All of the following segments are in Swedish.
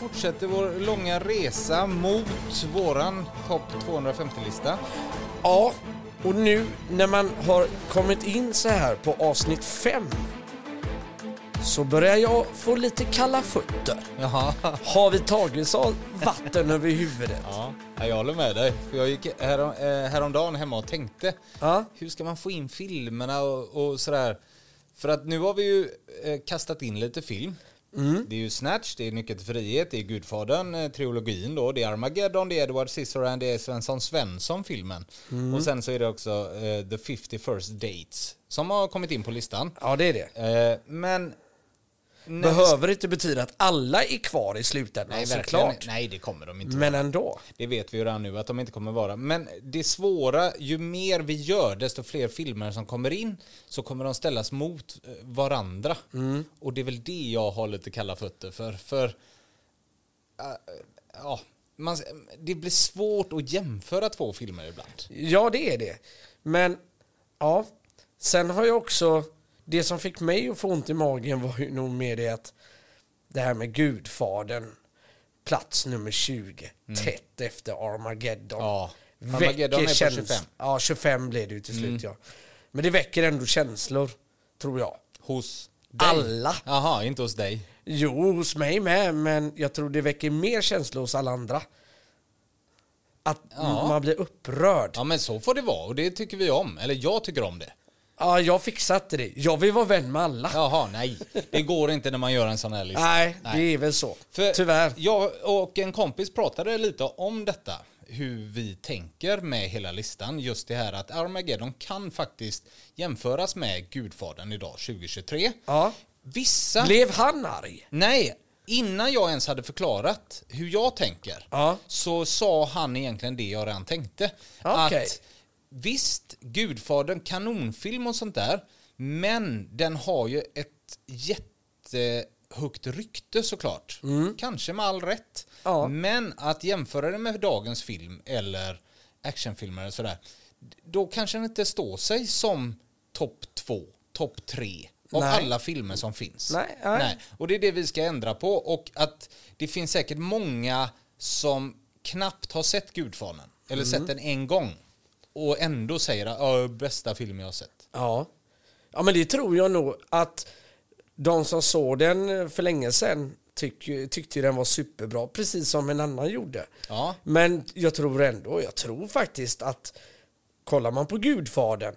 fortsätter vår långa resa mot våran topp 250-lista. Ja, och nu när man har kommit in så här på avsnitt fem så börjar jag få lite kalla fötter. Jaha. Har vi tagit av vatten över huvudet? Ja, jag håller med dig. För jag gick härom, eh, häromdagen hemma och tänkte, Ja. hur ska man få in filmerna och, och sådär? För att nu har vi ju eh, kastat in lite film. Det är ju Snatch, det är Nyckeln till frihet, det är Gudfadern, eh, trilogin då, det är Armageddon, det är Edward Scissorhands, det är Svensson Svensson-filmen. Och sen så är det också eh, The 50 First Dates som har kommit in på listan. Ja, det är det. Eh, men... vi- Behöver inte betyda att alla är kvar i slutändan Nej, såklart. Nej, det kommer de inte Men vara. ändå. Det vet vi ju redan nu att de inte kommer vara. Men det svåra, ju mer vi gör, desto fler filmer som kommer in, så kommer de ställas mot eh, varandra. Och det är väl det jag har lite kalla fötter för. För, äh, ja, man, det blir svårt att jämföra två filmer ibland. Ja, det är det. Men, ja. Sen har jag också... Det som fick mig att få ont i magen var ju nog mer det att det här med Gudfadern, plats nummer 20, tätt efter Armageddon. Mm. Ja, Armageddon är på käns- 25. Ja, 25 blev det ju till slut Mm. ja. Men det väcker ändå känslor, tror jag. Hos dig. Alla. Jaha, inte hos dig. Jo, hos mig med, men jag tror det väcker mer känslor hos alla andra. Att Ja. man blir upprörd. Ja, men så får det vara. Och det tycker vi om. Eller jag tycker om det. Ja, jag fixar det. Jag vill vara vän med alla. Jaha, nej. Det går inte när man gör en sån här lista. Nej, det är väl så. För Tyvärr. Jag och en kompis pratade lite om detta. Hur vi tänker med hela listan. Just det här att Armageddon kan faktiskt jämföras med Gudfadern idag 2023. Ja. Vissa... Blev han arg? Nej, innan jag ens hade förklarat hur jag tänker Ja. så sa han egentligen det jag redan tänkte. Okej. Att visst, Gudfadern, kanonfilm och sånt där, men den har ju ett jättehögt rykte såklart. Kanske med all rätt. Mm. Ja. Men att jämföra det med dagens film eller actionfilmer och sådär, då kanske den inte står sig som topp två, topp tre av Nej. alla filmer som finns. Nej, nej. Och det är det vi ska ändra på. Och att det finns säkert många som knappt har sett Gudfadern, eller Mm. sett den en gång, och ändå säger att "Ja, bästa film jag har sett. Ja. Ja, men det tror jag nog att de som såg den för länge sedan tyck, tyckte den var superbra, precis som en annan gjorde. Ja. Men jag tror ändå, jag tror faktiskt att kollar man på Gudfadern,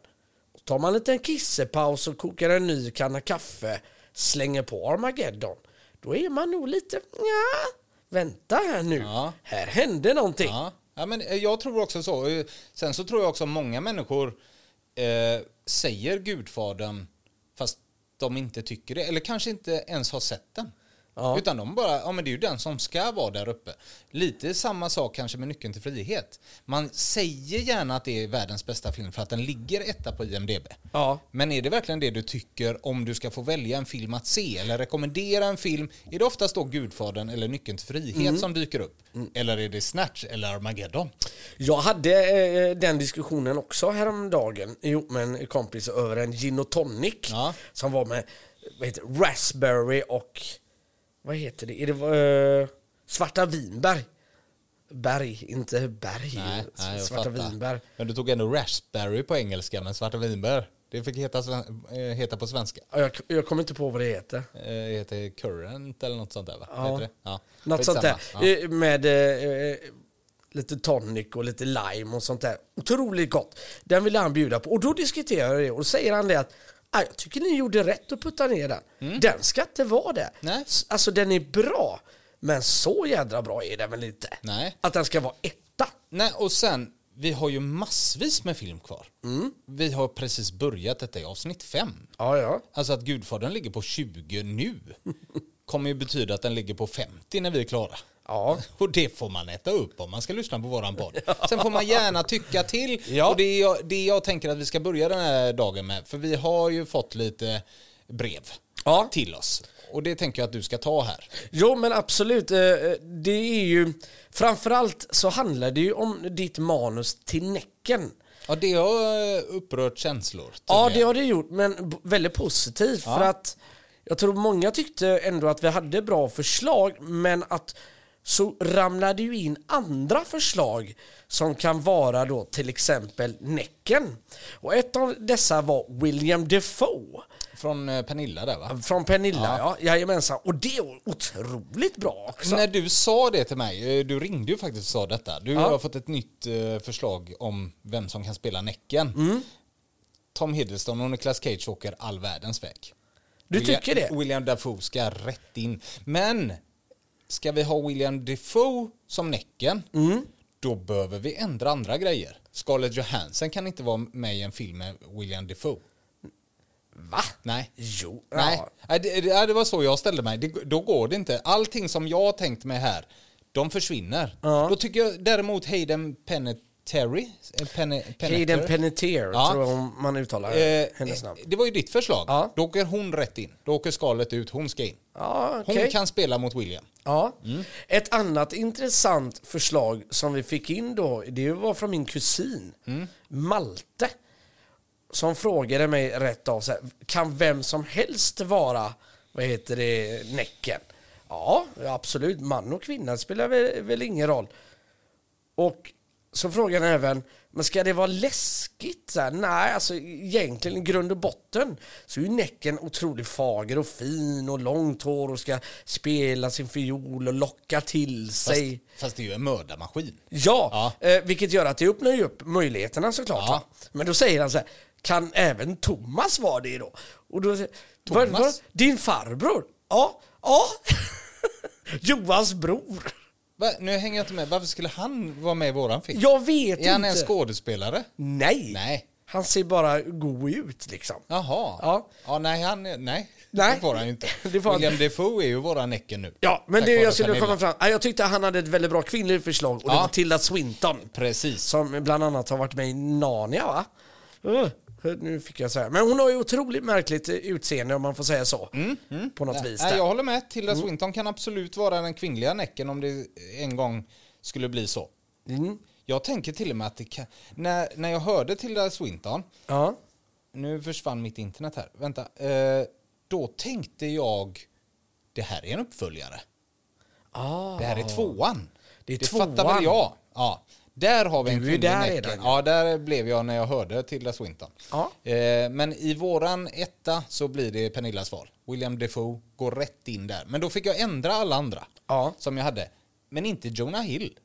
tar man en liten kissepaus och kokar en ny kanna kaffe, slänger på Armageddon, då är man nog lite, ja, vänta här nu, Ja. här hände någonting. Ja ja, men eh, jag tror också så. Eh, sen så tror jag också många människor eh, säger Gudfadern fast de inte tycker det, eller kanske inte ens har sett den. Ja. Utan de bara, ja men det är ju den som ska vara där uppe. Lite samma sak kanske med Nyckeln till frihet. Man säger gärna att det är världens bästa film för att den ligger etta på IMDB. Ja. Men är det verkligen det du tycker om du ska få välja en film att se eller rekommendera en film? Är det oftast då Gudfadern eller Nyckeln till frihet Mm. som dyker upp? Eller är det Snatch eller Armageddon? Jag hade eh, den diskussionen också häromdagen ihop med en kompis över en gin och tonic Ja. som var med vad heter, raspberry och vad heter det? Är det eh, svarta vinbär? Berg, inte berg. Nej, nej, jag svarta fattar. vinbär. Men du tog ändå raspberry på engelska, men svarta vinbär, det fick heta, eh, heta på svenska. Ja, Jag, jag kommer inte på vad det heter. Eh, Det heter current eller något sånt där va? Ja. Heter det? Ja. Något sånt där. Ja. Eh, Med eh, lite tonic och lite lime och sånt där. Otroligt gott. Den ville han bjuda på. Och då diskuterar vi det och då säger han det att "Ah, jag tycker ni gjorde rätt att putta ner den. Den ska inte vara det. Nej. Alltså den är bra. Men så jädra bra är den väl inte? Nej. Att den ska vara etta. Nej, och sen, vi har ju massvis med film kvar. Mm. Vi har precis börjat detta i avsnitt fem. Ja, ja. Alltså att Gudfadern ligger på 20 nu kommer ju betyda att den ligger på 50 när vi är klara. Ja. Och det får man äta upp om man ska lyssna på våran podd. Sen får man gärna tycka till. Ja. Och det är, jag, det jag tänker att vi ska börja den här dagen med. För vi har ju fått lite brev Ja. till oss. Och det tänker jag att du ska ta här. Jo men absolut, eh, det är ju framförallt så handlar det ju om ditt manus till Näcken. Ja, det har eh, upprört känslor. Ja, det har det gjort, men väldigt positivt. För att jag tror många tyckte ändå att vi hade bra förslag, men att så ramlade ju in andra förslag som kan vara då till exempel Näcken. Och ett av dessa var William Defoe Från eh, Pernilla där va? från Pernilla, ja. jajamensan. Och det är otroligt bra också. När du sa det till mig, eh, du ringde ju faktiskt och sa detta. Du Ja. har fått ett nytt eh, förslag om vem som kan spela Näcken. Mm. Tom Hiddleston och Nicolas Cage åker all världens väg. Du William, tycker det? William Dafoe ska rätt in. Men ska vi ha William Dafoe som Näcken, Mm. då behöver vi ändra andra grejer. Scarlett Johansson kan inte vara med i en film med William Dafoe. Va? Nej. Jo. Nej, Ja. Det, det, det var så jag ställde mig. Det, då går det inte. Allting som jag har tänkt mig här, de försvinner. Ja. Då tycker jag däremot Hayden Panettiere, eh, Penne, Hayden Panettiere Ja. tror jag om man uttalar eh, hennes namn. Det var ju ditt förslag. Ja. Då åker hon rätt in. Då åker skalet ut, hon ska in. Ja, Hon okej. kan spela mot William. Ja. Ett annat intressant förslag som vi fick in då, det var från min kusin, Malte. Som frågade mig rätt av så här, kan vem som helst vara, vad heter det, Näcken? Ja, absolut, man och kvinna spelar väl, väl ingen roll. Och så frågade han även, men ska det vara läskigt? Så här, nej, alltså egentligen i grund och botten så är ju Näcken otroligt fager och fin och långt hår och ska spela sin fiol och locka till Fast, sig. fast det är ju en mördarmaskin. Ja, Eh, vilket gör att det öppnar ju upp möjligheterna såklart. Ja. Men då säger han så här, kan även Thomas vara det då? Och då säger "Vad- Thomas? vad? Din farbror? Ja, ja. Johans bror. Va? Nu hänger jag inte med. Varför skulle han vara med i våran film? Jag vet är han inte. en skådespelare? Nej. Nej. Han ser bara god ut liksom. Jaha. Ja. ja nej, han, är- nej. Nej. det får han ju inte. Det får han William Defoe är ju våran Näcken nu. Ja, men Tack det jag skulle komma fram... Ja, Jag tyckte han hade ett väldigt bra kvinnligt förslag och det Ja. var Tilda Swinton. Precis. Som bland annat har varit med i Narnia va? Uh, nu fick jag säga. Men hon har ju otroligt märkligt eh, utseende om man får säga så. På något vis. Nej, där. jag håller med. Tilda Mm. Swinton kan absolut vara den kvinnliga Näcken om det en gång skulle bli så. Mm. Jag tänker till och med att det kan... När, när jag hörde Tilda Swinton, Ja. nu försvann mitt internet här, vänta. Eh, då tänkte jag, det här är en uppföljare. Ah. Det här är tvåan. Det är det tvåan. fattar väl jag. Ja. Där har vi en Du är där Näcken. redan, Ja, där blev jag när jag hörde Tilda Swinton. Ja. Eh, men i våran etta så blir det Pernillas val. William Defoe går rätt in där. Men då fick jag ändra alla andra Ja. som jag hade. Men inte Jonah Hill.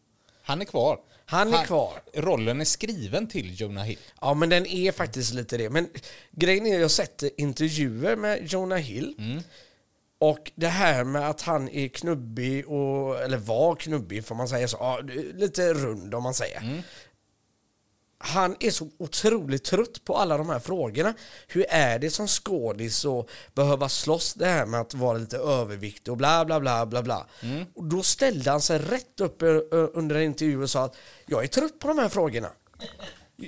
Han är kvar. Han är kvar. Rollen är skriven till Jonah Hill. Ja, men den är faktiskt lite det. Men grejen är, jag har sett intervjuer med Jonah Hill. Mm. Och det här med att han är knubbig, och, eller var knubbig får man säga så. Ja, lite rund om man säger. Mm. Han är så otroligt trött på alla de här frågorna. Hur är det som skådis och behöva slåss det här med att vara lite överviktig och bla bla bla bla bla. Mm. Och då ställde han sig rätt upp under en intervju och sa att jag är trött på de här frågorna.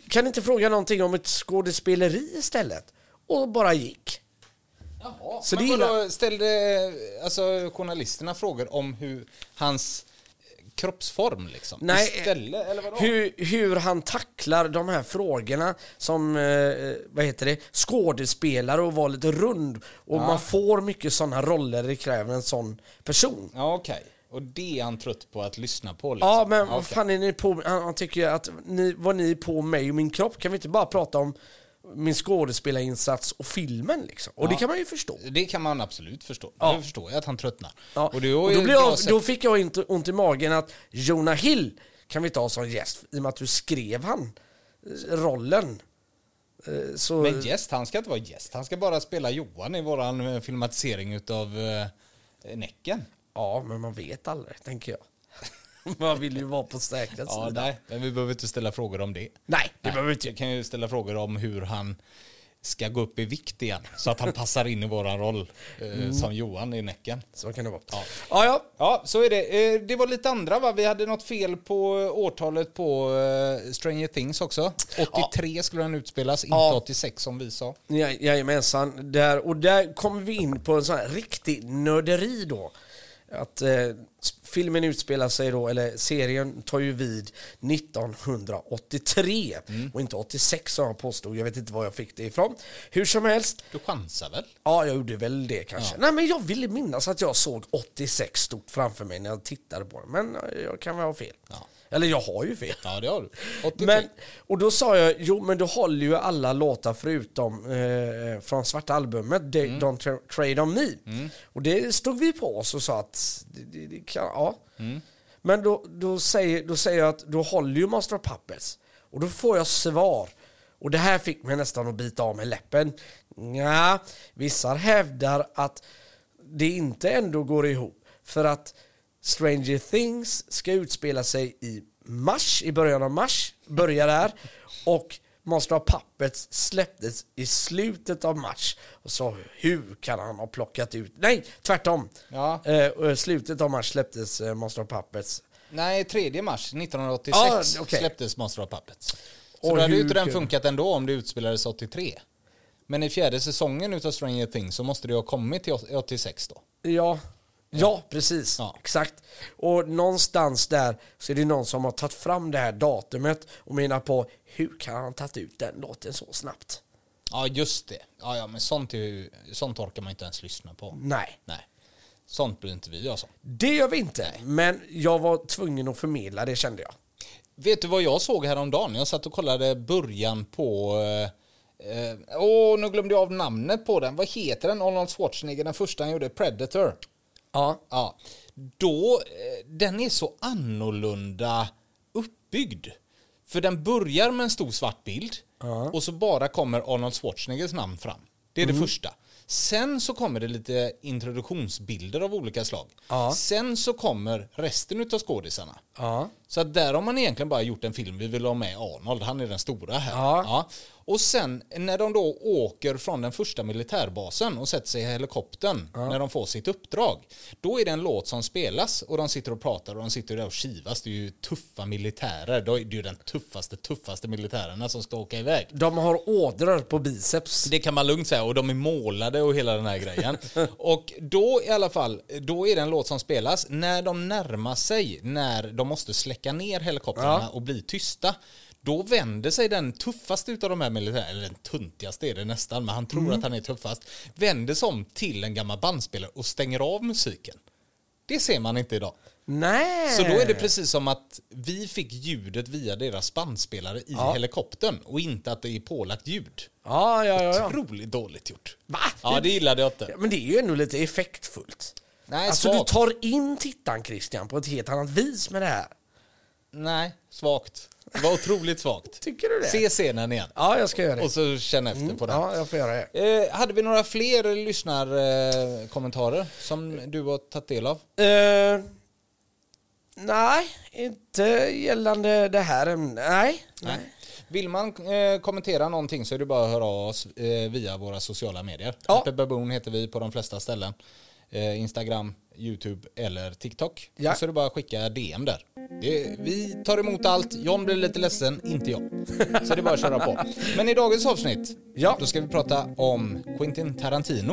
Kan inte fråga någonting om ett skådespeleri istället? Och bara gick. Jaha, Så men det vadå, ställde alltså, journalisterna frågor om hur hans kroppsform liksom? Nej, Istället, eller vadå? Hur, hur han tacklar de här frågorna som eh, vad heter det, skådespelare och vara lite rund. Och man får mycket sådana roller, det kräver en sån person. Ja, okej. Och det är han trött på att lyssna på liksom? Ja, men vad fan är ni på? Han, han tycker att ni, vad ni är på mig och min kropp. Kan vi inte bara prata om min skådespelarinsats och filmen liksom? Och det kan man ju förstå. Det kan man absolut förstå. Ja. Jag förstår jag att han tröttnar. Ja. Och, det Och då, jag, då fick jag inte ont i magen att Jonah Hill kan vi ta som gäst i och med att du skrev han eh, rollen. Eh, Så, Men gäst, han ska inte vara gäst. Han ska bara spela Johan i våran eh, filmatisering utav uh, Näcken. Ja, men man vet aldrig, tänker jag. man vill ju vara på säkra Ja, sidan. nej, men vi behöver inte ställa frågor om det. Nej, det behöver vi inte. kan ju ställa frågor om hur han ska gå upp i vikt igen. Så att han passar in i våran roll eh, som Johan i Näcken. Så kan det vara. Ja. Ja, ja. Ja, så är det. Eh, Det var lite andra va? Vi hade något fel på eh, årtalet på eh, Stranger Things också. 83 skulle den utspelas, inte Ja. 86 som vi sa. Ja, jajamensan. Där, och där kommer vi in på en sån här riktig nörderi då. Att eh, filmen utspelar sig då, eller serien tar ju vid 1983 och inte 86 som jag påstod. Jag vet inte var jag fick det ifrån. Hur som helst, Du chansar väl? Ja, jag gjorde väl det kanske. Nej, men jag ville minnas att jag såg 86 stort framför mig när jag tittade på den. Men eh, jag kan väl ha fel. Ja. Eller jag har ju fel. Ja, det har du. 83. Men, och då sa jag, jo men då håller ju alla låtar förutom eh, från svarta albumet, They Don't Tra- Trade On Me. Och det stod vi på oss och sa att, det, det, det kan, ja. Men då, då, säger, då säger jag att då håller ju Master of Puppets. Och då får jag svar. Och det här fick mig nästan att bita av mig läppen. Ja, vissa hävdar att det inte ändå går ihop. För att Stranger Things ska utspela sig i mars, i början av mars, börjar där. Och Monster of Puppets släpptes i slutet av mars. Och så hur kan han ha plockat ut, nej tvärtom. Ja. Eh, slutet av mars släpptes eh, Monster of Puppets. Nej, 3 mars 1986 Ah, okej. släpptes Master of Puppets. Så Och då hade ju inte den funkat ändå om det utspelades 83. Men i fjärde säsongen utav Stranger Things så måste det ju ha kommit till 86 då. Ja, ja precis. Ja. Exakt. Och någonstans där så är det någon som har tagit fram det här datumet och menar på hur kan han ha tagit ut den låten så snabbt? Ja, just det. Ja, ja, men sånt, är ju, sånt orkar man inte ens lyssna på. Nej. Nej. Sånt blir inte vi alltså. Det gör vi inte, men jag var tvungen att förmedla det kände jag. Vet du vad jag såg häromdagen? Jag satt och kollade början på... eh, eh, Åh, nu glömde jag av namnet på den. Vad heter den? Arnold Schwarzenegger, den första han gjorde, Predator. Ja. Ja. Då, eh, den är så annorlunda uppbyggd. För den börjar med en stor svart bild och så bara kommer Arnold Schwarzeneggers namn fram. Det är det första. Sen så kommer det lite introduktionsbilder av olika slag. Ja. Sen så kommer resten utav skådisarna. Ja. Så att där har man egentligen bara gjort en film, vi vill ha med Arnold, han är den stora här. Ja. Och sen när de då åker från den första militärbasen och sätter sig i helikoptern när de får sitt uppdrag. Då är det en låt som spelas och de sitter och pratar och de sitter där och kivas. Det är ju tuffa militärer, det är ju den tuffaste, tuffaste militärerna som ska åka iväg. De har ådror på biceps. Det kan man lugnt säga och de är målade och hela den här grejen. och då i alla fall, då är det en låt som spelas när de närmar sig, när de måste släcka ner helikoptrarna och bli tysta. Då vänder sig den tuffaste utav de här militärerna, eller den tuntigaste är det nästan, men han tror att han är tuffast, vänder sig om till en gammal bandspelare och stänger av musiken. Det ser man inte idag. Nej! Så då är det precis som att vi fick ljudet via deras bandspelare i helikoptern och inte att det är pålagt ljud. Ja, ja, ja. ja. Otroligt dåligt gjort. Va? Ja, det gillade jag inte. Men det är ju ändå lite effektfullt. Nej, alltså svagt. du tar in tittaren Christian på ett helt annat vis med det här. Nej, svagt. Det var otroligt svagt. Tycker du det? Se scenen igen. Ja, jag ska göra det. Och så känn efter på den. Ja, jag får göra det. Eh, hade vi några fler lyssnarkommentarer kommentarer som du har tagit del av? Eh, nej, inte gällande det här ämnet. Nej. nej. Vill man eh, kommentera någonting så är det bara att höra av oss eh, via våra sociala medier. Ja. Happy Baboon heter vi på de flesta ställen. Eh, Instagram, YouTube eller TikTok. Ja. Så är det bara att skicka DM där. Det, vi tar emot allt. John blir lite ledsen, inte jag. Så det är bara att köra på. Men i dagens avsnitt, Ja. då ska vi prata om Quentin Tarantino,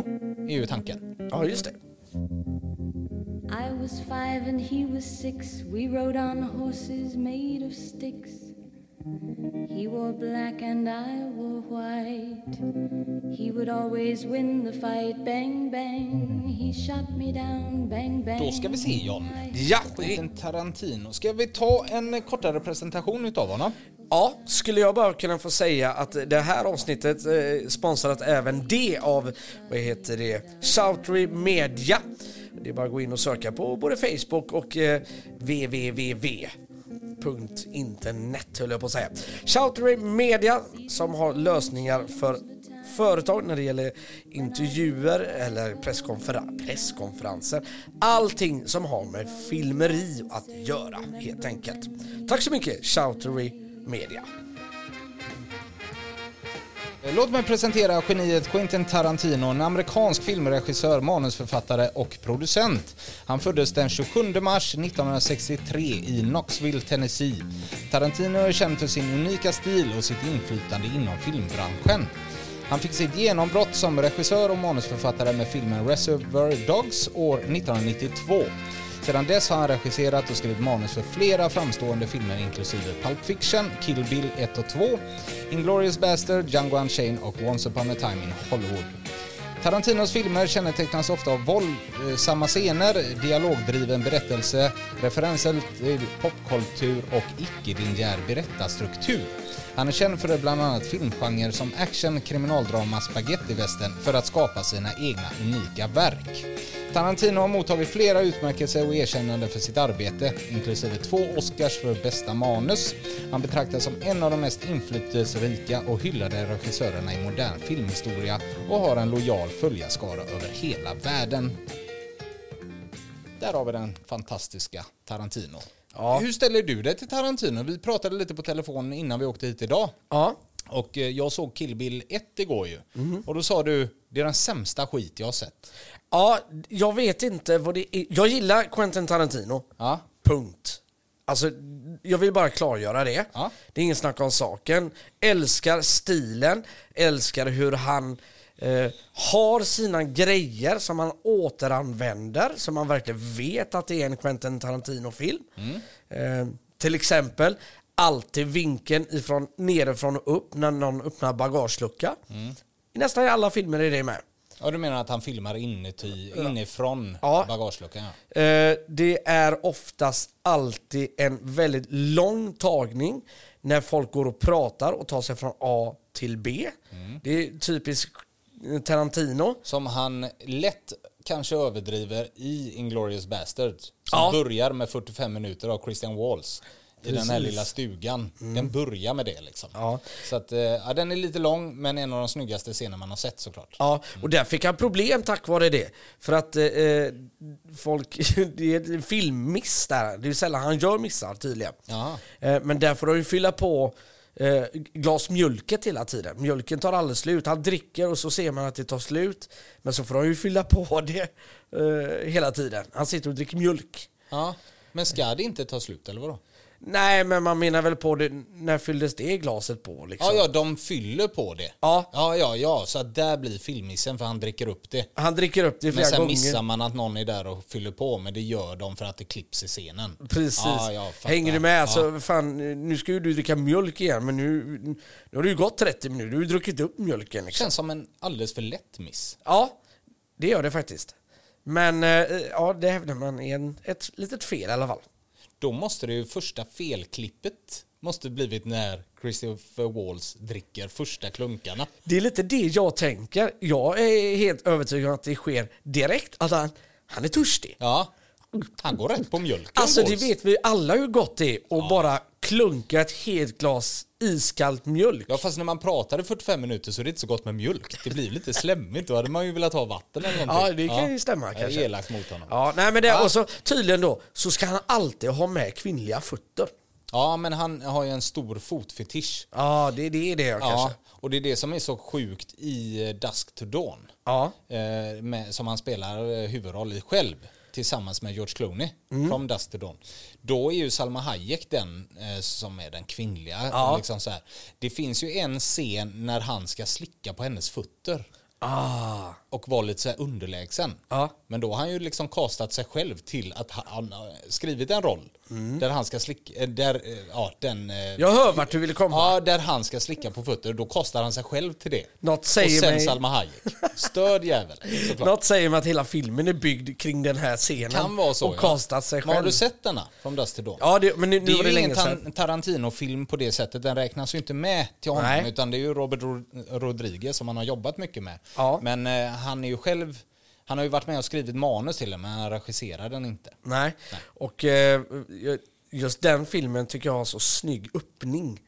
är ju tanken. Ja, just det. I was five and he was six. We rode on horses made of sticks. He wore black and I wore white. He would always win the fight. Bang, bang. He shot me down. Bang, bang. Då ska vi se John. Ja, Quentin Tarantino. Ska vi ta en kortare presentation utav honom? Ja, skulle jag bara kunna få säga att det här avsnittet eh, sponsrat även det av, vad heter det, Shoutry Media. Det är bara att gå in och söka på både Facebook och eh, Internet höll jag på att säga. Shoutery Media som har lösningar för företag när det gäller intervjuer eller presskonfer- presskonferenser. Allting som har med filmeri att göra helt enkelt. Tack så mycket Shoutery Media. Eh, låt mig presentera geniet Quentin Tarantino, en amerikansk filmregissör, manusförfattare och producent. Han föddes den 27 mars 1963 i Knoxville, Tennessee. Tarantino är känd för sin unika stil och sitt inflytande inom filmbranschen. Han fick sitt genombrott som regissör och manusförfattare med filmen Reservoir Dogs år 1992. Sedan dess har han regisserat och skrivit manus för flera framstående filmer inklusive Pulp Fiction, Kill Bill 1 och 2, Inglourious Bastard, Django Unchained och Once upon a time in Hollywood. Tarantinos filmer kännetecknas ofta av våldsamma scener, dialogdriven berättelse, referenser till popkultur och icke-linjär berättarstruktur. Han är känd för bland annat filmgenrer som action, kriminaldrama, spagettivästern för att skapa sina egna unika verk. Tarantino har mottagit flera utmärkelser och erkännanden för sitt arbete, inklusive två Oscars för bästa manus. Han betraktas som en av de mest inflytelserika och hyllade regissörerna i modern filmhistoria och har en lojal följarskara över hela världen. Där har vi den fantastiska Tarantino. Ja. Hur ställer du dig till Tarantino? Vi pratade lite på telefon innan vi åkte hit idag. Ja. Och eh, jag såg Kill Bill 1 igår ju. Mhm. Och då sa du, det är den sämsta skit jag har sett. Ja, jag vet inte vad det är. Jag gillar Quentin Tarantino. Ja. Punkt. Alltså, jag vill bara klargöra det. Ja. Det är ingen snack om saken. Älskar stilen, älskar hur han eh, har sina grejer som han återanvänder, som man verkligen vet att det är en Quentin Tarantino-film. Eh, till exempel, alltid vinkeln ifrån nerifrån och upp när någon öppnar bagagelucka. I nästan alla filmer är det med. Ja, du menar att han filmar inuti, inifrån Ja. bagageluckan? Ja. Eh, det är oftast alltid en väldigt lång tagning när folk går och pratar och tar sig från A till B. Det är typiskt Tarantino. Som han lätt kanske överdriver i Inglourious Basterds. Som Ja. börjar med 45 minuter av Christian Walls. I den här Precis. lilla stugan. Den börjar med det liksom. Ja. Så att, eh, ja, den är lite lång, men en av de snyggaste scener man har sett såklart. Ja, och där fick han problem tack vare det. För att eh, folk, det är en filmmiss där. Det är sällan han gör missar tydligen. Eh, men där får de ju fylla på eh, glas mjölket hela tiden. Mjölken tar aldrig slut. Han dricker och så ser man att det tar slut. Men så får han ju fylla på det eh, hela tiden. Han sitter och dricker mjölk. Ja. Men ska det inte ta slut eller vadå? Nej, men man menar väl på det, när fylldes det glaset på liksom? Ja, ja, de fyller på det. Ja. Ja, ja, ja. Så att där blir filmmissen för han dricker upp det. Han dricker upp det Men flera sen gånger. missar man att någon är där och fyller på, men det gör de för att det klipps i scenen. Precis. Ja, fattar. Hänger du med? Ja. Alltså, fan, nu ska ju du dricka mjölk igen, men nu, nu har det ju gått 30 minuter. Du har ju druckit upp mjölken. Liksom. Känns som en alldeles för lätt miss. Ja, det gör det faktiskt. Men eh, ja, det hävdar man är en, ett litet fel i alla fall. Då måste det ju första felklippet måste blivit när Christopher Walls dricker första klunkarna. Det är lite det jag tänker. Jag är helt övertygad om att det sker direkt. Att han, han är törstig. Ja, han går rätt på mjölken. Alltså det Walls. vet vi alla hur gott det är att bara klunka ett helt glas iskallt mjölk. Ja, fast när man pratar i 45 minuter så är det inte så gott med mjölk. Det blir lite slemmigt. Då hade man ju velat ha vatten eller någonting. Ja, det kan ju stämma Jag är kanske. mot honom. Ja, nej men det, och så tydligen då, så ska han alltid ha med kvinnliga fötter. Ja, men han har ju en stor fotfetisch. Ja, det, det är det jag Ja, kanske. och det är det som är så sjukt i Dusk to Dawn. Ja. Eh, med, som han spelar eh, huvudroll i själv. Tillsammans med George Clooney. Mm. From Dusk to Dawn. Då är ju Salma Hayek den eh, som är den kvinnliga. Ja. Liksom så här. Det finns ju en scen när han ska slicka på hennes fötter. Ah. Och vara lite så här underlägsen. Ja. Men då har han ju liksom kastat sig själv till att ha- han har skrivit en roll. Där han ska slicka, eh, där, eh, ja den... eh, Jag hör vart du vill komma. Ja, där han ska slicka på fötter. Då kostar han sig själv till det. Något Och säger sen mig- Salma Hayek. Stöd jävel. såklart. Något säger mig att hela filmen är byggd kring den här scenen. Kan vara så. Och ja. kastat sig Men själv. Har du sett denna? Från Dust till Dawn? Ja, det, men nu, nu Det var är det ju länge ingen Tarantino-film på det sättet. Den räknas ju inte med till honom. Nej. Utan det är ju Robert Ro- Rodriguez som han har jobbat mycket med. Ja. Men eh, han är ju själv... Han har ju varit med och skrivit manus till den, men han regisserar den inte. Nej. Och eh, just den filmen tycker jag har så snygg öppning.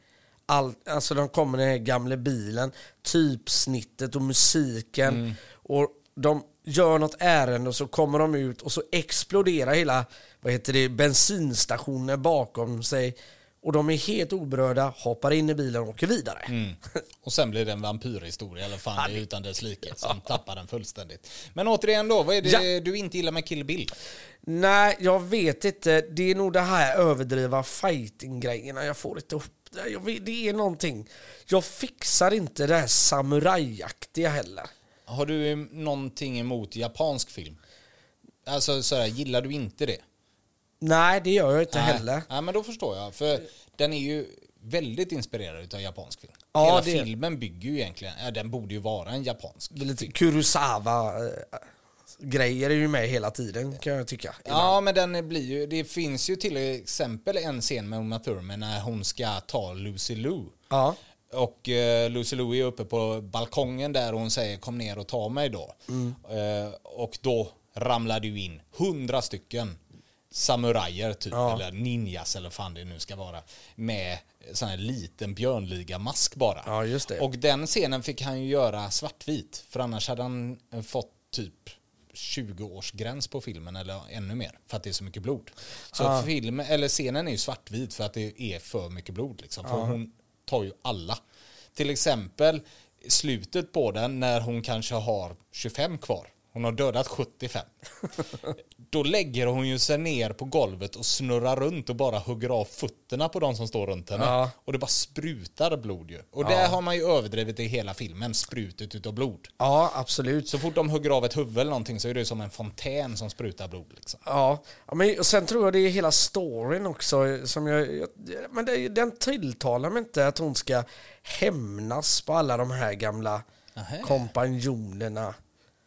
All, alltså de kommer med den här gamla bilen, typsnittet och musiken. Mm. Och de gör något ärende och så kommer de ut och så exploderar hela vad heter det, bensinstationen bakom sig. Och de är helt oberörda, hoppar in i bilen och åker vidare. Mm. Och sen blir det en vampyrhistoria eller fan det är utan dess like som tappar den fullständigt. Men återigen då, vad är det Ja. du inte gillar med Kill Bill? Nej, jag vet inte. Det är nog det här överdriva fighting-grejerna. Jag får inte upp det. Det är någonting. Jag fixar inte det här samurajaktiga heller. Har du någonting emot japansk film? Alltså sådär, gillar du inte det? Nej, det gör jag inte Nej. heller. Nej, men då förstår jag. För den är ju väldigt inspirerad av japansk film. Ja, Hela det filmen bygger ju egentligen, ja, den borde ju vara en japansk. Det är Lite Kurosawa-grejer är ju med hela tiden kan jag tycka. Ja, men den blir ju, det finns ju till exempel en scen med Uma Thurman när hon ska ta Lucy Lou. Ja. Och eh, Lucy Lou är uppe på balkongen där och hon säger kom ner och ta mig då. Eh, och då ramlar ju in hundra stycken samurajer typ, Ja. eller ninjas eller fan det nu ska vara. Med sån här liten björnliga-mask bara. Ja, just det. Och den scenen fick han ju göra svartvit. För annars hade han fått typ 20 års gräns på filmen eller ännu mer för att det är så mycket blod. Så film, eller scenen är ju svartvit för att det är för mycket blod liksom. För hon tar ju alla. Till exempel slutet på den när hon kanske har 25 kvar. Hon har dödat 75. Då lägger hon ju sig ner på golvet och snurrar runt och bara hugger av fötterna på de som står runt henne. Ja. Och det bara sprutar blod ju. Och där har man ju överdrivit i hela filmen, sprutet utav blod. Ja, absolut. Så fort de hugger av ett huvud eller någonting så är det som en fontän som sprutar blod. Liksom. Ja, ja men och sen tror jag det är hela storyn också som jag, jag men det, den tilltalar mig inte att hon ska hämnas på alla de här gamla kompanjonerna.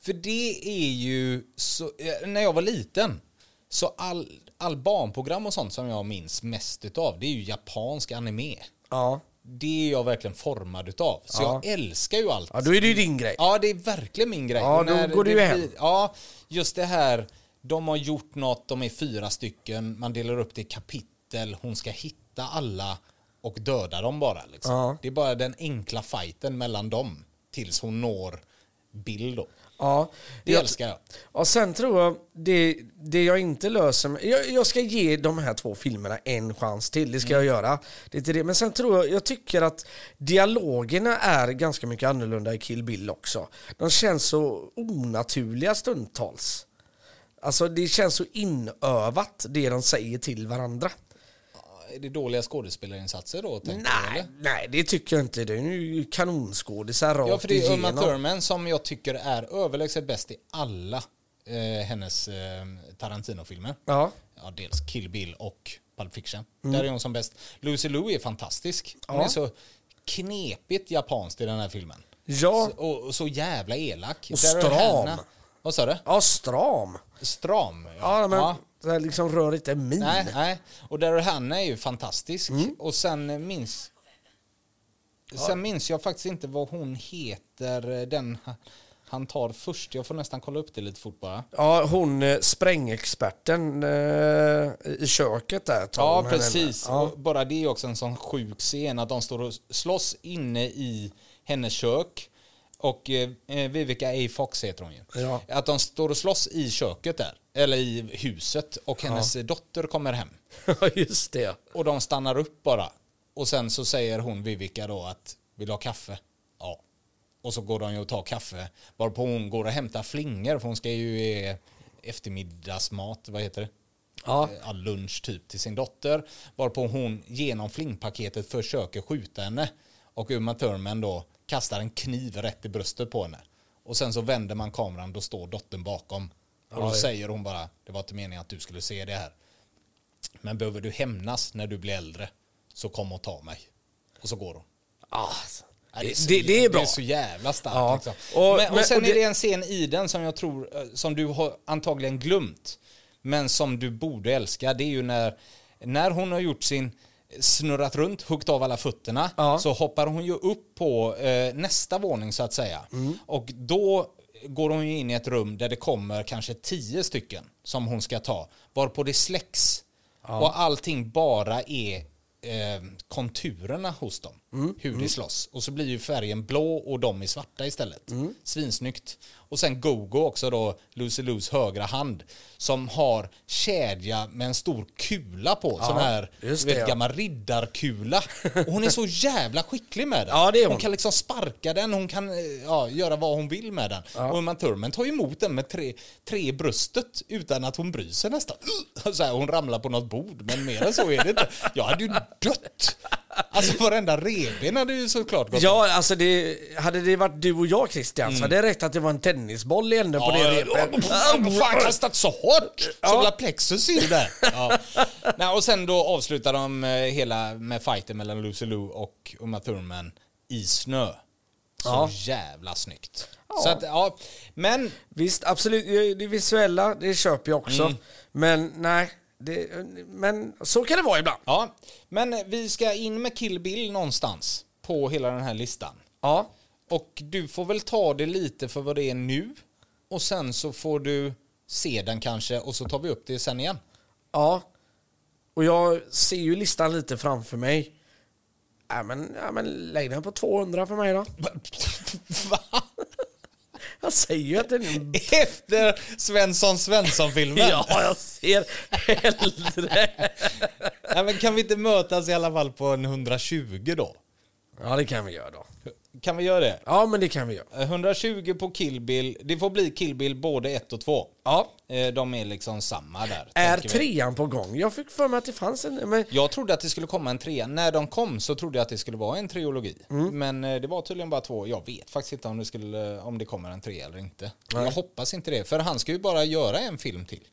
För det är ju, så, eh, när jag var liten, så all, all barnprogram och sånt som jag minns mest utav, det är ju japansk anime. Ja. Det är jag verkligen formad utav. Så Ja. jag älskar ju allt. ja, då är det ju din grej. Ja, det är verkligen min grej. Ja, då går du hem. Ja, just det här. De har gjort något, de är fyra stycken, man delar upp det i kapitel, hon ska hitta alla och döda dem bara. Liksom. Ja. Det är bara den enkla fighten mellan dem tills hon når Bill då. Ja, Det jag- älskar jag. Och sen tror jag, det, det jag inte löser med, jag, jag ska ge de här två filmerna en chans till, det ska jag göra. Det är inte det. Men sen tror jag, jag tycker att dialogerna är ganska mycket annorlunda i Kill Bill också. De känns så onaturliga stundtals. Alltså det känns så inövat det de säger till varandra. Är det dåliga skådespelarinsatser då? tänker Nej, nej det tycker jag inte. Det är ju kanonskådisar rakt Ja, för det är Uma. Thurman som jag tycker är överlägset bäst i alla eh, hennes eh, Tarantino-filmer. Ja, ja, dels Kill Bill och Pulp Fiction. Där är hon som bäst. Lucy Liu är fantastisk. Hon Ja. är så knepigt japanskt i den här filmen. ja, Så, och, och så jävla elak. Och Daryl stram. Vad sa du? ja stram. Stram. Ja, men det här liksom rör inte min. Nej, nej. Och Daryl Hannah är ju fantastisk. Mm. Och sen minns... Sen minns jag faktiskt inte vad hon heter, eh, den ha- han tar först. Jag får nästan kolla upp det lite fort bara. Ja, hon eh, sprängexperten eh, i köket där. Ja, precis. Ja. Bara det är också en sån sjuk scen att de står och slåss inne i hennes kök. Och eh, eh, Vivica A. Fox heter hon ju. Ja. Att de står och slåss i köket där. Eller i huset. Och hennes dotter kommer hem. Ja, just det. Och de stannar upp bara. Och sen så säger hon Vivica då att vill du ha kaffe? Ja. Och så går de ju och tar kaffe. Varpå hon går och hämtar flingor för hon ska ju ge eftermiddagsmat, vad heter det? Ja. Eh, all lunch typ till sin dotter. Varpå hon genom flingpaketet försöker skjuta henne. Och Uma Thurman då kastar en kniv rätt i bröstet på henne. Och sen så vänder man kameran, då står dottern bakom. Och då Ja, säger hon bara, det var inte meningen att du skulle se det här. Men behöver du hämnas när du blir äldre så kom och ta mig. Och så går hon. Ah, Ja, det, så det, det är bra. Det är så jävla starkt. Ja. Liksom. Och- men, och men- sen och är det- det en scen i den som jag tror, eh, som du har antagligen glömt. Men som du borde älska. Det är ju när, när hon har gjort sin snurrat runt, huggit av alla fötterna, Ja. så hoppar hon ju upp på eh, nästa våning så att säga. Mm. Och då går hon ju in i ett rum där det kommer kanske tio stycken som hon ska ta. Varpå det släcks. Och allting bara är eh, konturerna hos dem. Mm, Hur de slåss. Och så blir ju färgen blå och de är svarta istället. Mm. Svinsnyggt. Och sen Gogo också då, Lucy Lus högra hand. Som har kedja med en stor kula på. sån här vet, det, ja. gammal riddarkula. Och hon är så jävla skicklig med den. Ja, det är hon. kan liksom sparka den, hon kan eh, ja, göra vad hon vill med den. Och Uma Thurman tar emot den med tre, tre bröstet utan att hon bryr sig nästan. Så här, hon ramlar på något bord, men mer än så är det inte. Jag hade ju dött. Alltså varenda revben hade ju såklart gått Ja, alltså det, hade det varit du och jag Christian så hade det räckt att det var en tennisboll i änden på det repet. Vad fan kastat så hårt? Solar plexus är ju där. Ja. Nej, och sen då avslutar de eh, hela med fighten mellan Lucy Lou och Uma Thurman i snö. Så Ja. jävla snyggt. Så att, ja, men Visst, absolut. Det visuella, det köper jag också. Mm. Men nej, det, men så kan det vara ibland. Ja, men vi ska in med Kill Bill någonstans på hela den här listan. Ja, Och du får väl ta det lite för vad det är nu. Och sen så får du se den kanske och så tar vi upp det sen igen. ja. Och jag ser ju listan lite framför mig. Ja, men, ja, men lägg den på 200 för mig då. Va? Jag säger ju att den är... Efter Svensson Svensson-filmen? Ja, jag ser hellre. Nej, men kan vi inte mötas i alla fall på en 120 då? Ja, det kan vi göra då. Kan vi göra det? Ja, men det kan vi göra. 120 på Kill Bill. Det får bli Kill Bill både 1 och 2. Ja. De är liksom samma där. Är tänker vi. trean på gång? Jag fick för mig att det fanns en... Men, Jag trodde att det skulle komma en trea. När de kom så trodde jag att det skulle vara en trilogi. Mm. Men eh, det var tydligen bara två. Jag vet faktiskt inte om det, skulle, om det kommer en trea eller inte. Jag hoppas inte det. För han ska ju bara göra en film till.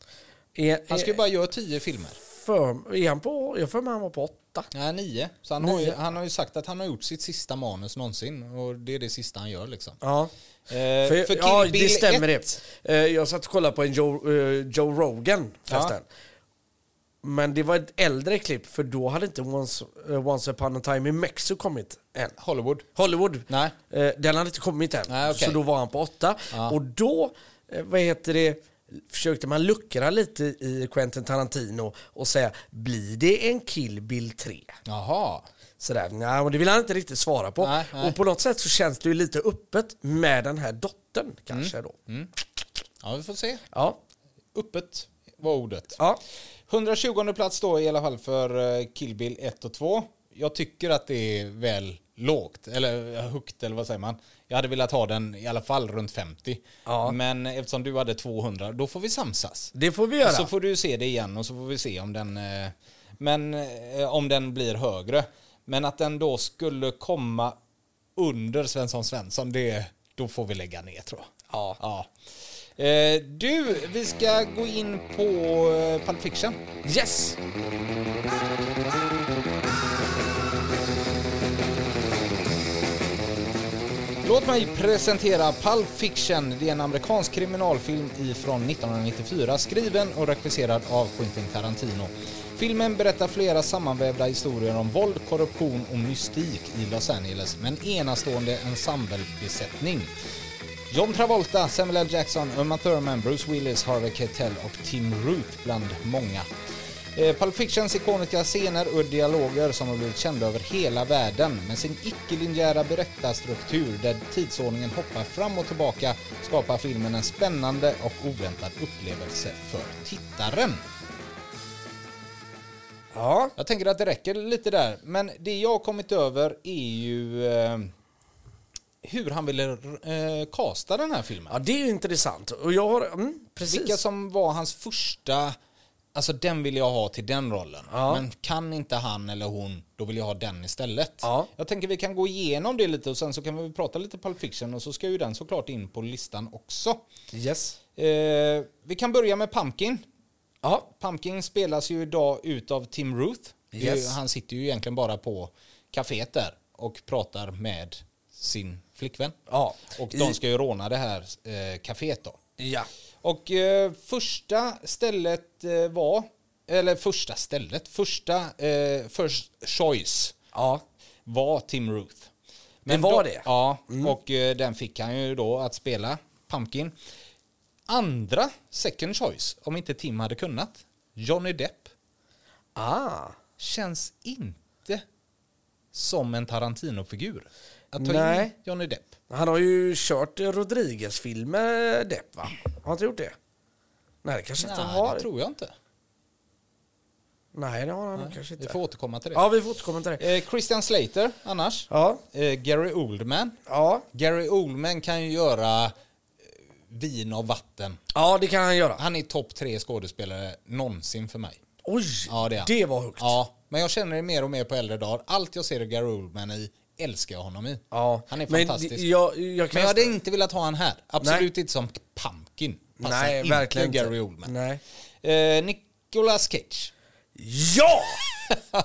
Han ska ju bara göra tio filmer. För, är han på... Jag för mig han var på åtta. Nej, nio. Så han har, ju, Nio. han har ju sagt att han har gjort sitt sista manus någonsin. Och det är det sista han gör liksom. Ja. Eh, För, för ja, Bill det stämmer 1, det. Eh, Jag satt och kollade på en Joe, eh, Joe Rogan förresten. Men det var ett äldre klipp för då hade inte Once, eh, Once upon a time in Mexico kommit än. Hollywood. Hollywood. Nej. Eh, Den hade inte kommit än. Nej, okej. Så då var han på åtta. Ja. Och då, eh, vad heter det, försökte man luckra lite i Quentin Tarantino och säga blir det en Kill Bill 3? Jaha. Sådär, nej, och det vill han inte riktigt svara på. Nej, nej. Och på något sätt så känns det ju lite öppet med den här dottern kanske Mm. då. Ja, vi får se. Ja. Öppet var ordet. Ja. 120 plats då i alla fall för eh, Kill Bill 1 och 2. Jag tycker att det är väl lågt, eller högt eller vad säger man. Jag hade velat ha den i alla fall runt 50. Ja. Men eftersom du hade 200, då får vi samsas. Det får vi göra. Så får du se det igen och så får vi se om den, eh, men, eh, om den blir högre. Men att den då skulle komma under Svensson Svensson, det, då får vi lägga ner tror jag. Ja. ja. Eh, du, vi ska gå in på Pulp Fiction. Yes! Låt mig presentera Pulp Fiction. Det är en amerikansk kriminalfilm ifrån 1994 skriven och regisserad av Quentin Tarantino. Filmen berättar flera sammanvävda historier om våld, korruption och mystik i Los Angeles med en enastående ensemblebesättning. John Travolta, Samuel L. Jackson, Uma Thurman, Bruce Willis, Harvey Keitel och Tim Ruth bland många. Eh, Pulp Fictions ikoniska scener och dialoger som har blivit kända över hela världen med sin icke-linjära berättarstruktur där tidsordningen hoppar fram och tillbaka skapar filmen en spännande och oväntad upplevelse för tittaren. Ja. Jag tänker att det räcker lite där, men det jag har kommit över är ju eh, hur han ville eh, casta den här filmen. ja, det är ju intressant. Och jag har... Mm, precis. Vilka som var hans första, alltså den vill jag ha till den rollen. Ja. Men kan inte han eller hon, då vill jag ha den istället. Ja. Jag tänker vi kan gå igenom det lite och sen så kan vi prata lite Pulp Fiction och så ska ju den såklart in på listan också. Yes. Eh, vi kan börja med Pumpkin. Ja. Pumpkin spelas ju idag utav Tim Ruth. Är ju- Yes. Han sitter ju egentligen bara på kaféet där och pratar med sin flickvän. Ja. Och de ska ju råna det här eh, kaféet då. Ja. Och eh, första stället eh, var, eller första stället, första eh, first choice Ja. var Tim Ruth. Det var då- det? Ja, och eh, den fick han ju då att spela Pumpkin. Andra second choice, om inte Tim hade kunnat, Johnny Depp, Ah. känns inte som en Tarantino-figur. Att ta Nej. in Johnny Depp. Han har ju kört Rodriguez-filmer, Depp va? Har han inte gjort det? Nej, det kanske inte Nej, har. det tror jag inte. Nej, det har han nog kanske Vi inte. får återkomma till det. Ja, vi får återkomma till det. Eh, Christian Slater annars. Ja, Eh, Gary Oldman. ja. Gary Oldman kan ju göra eh, vin och vatten. ja det kan han göra. Han är topp tre skådespelare någonsin för mig. Oj, Ja, det är han. det var högt. Ja, men jag känner det mer och mer på äldre dagar. Allt jag ser Gary Oldman i älskar jag honom i. Ja, Han är men fantastisk. Jag, jag Men jag hade inte velat ha han här. Absolut inte som Pumpkin. Passar Nej, inte verkligen inte. Gary Oldman. Nej. Eh, Nicolas Cage. Ja!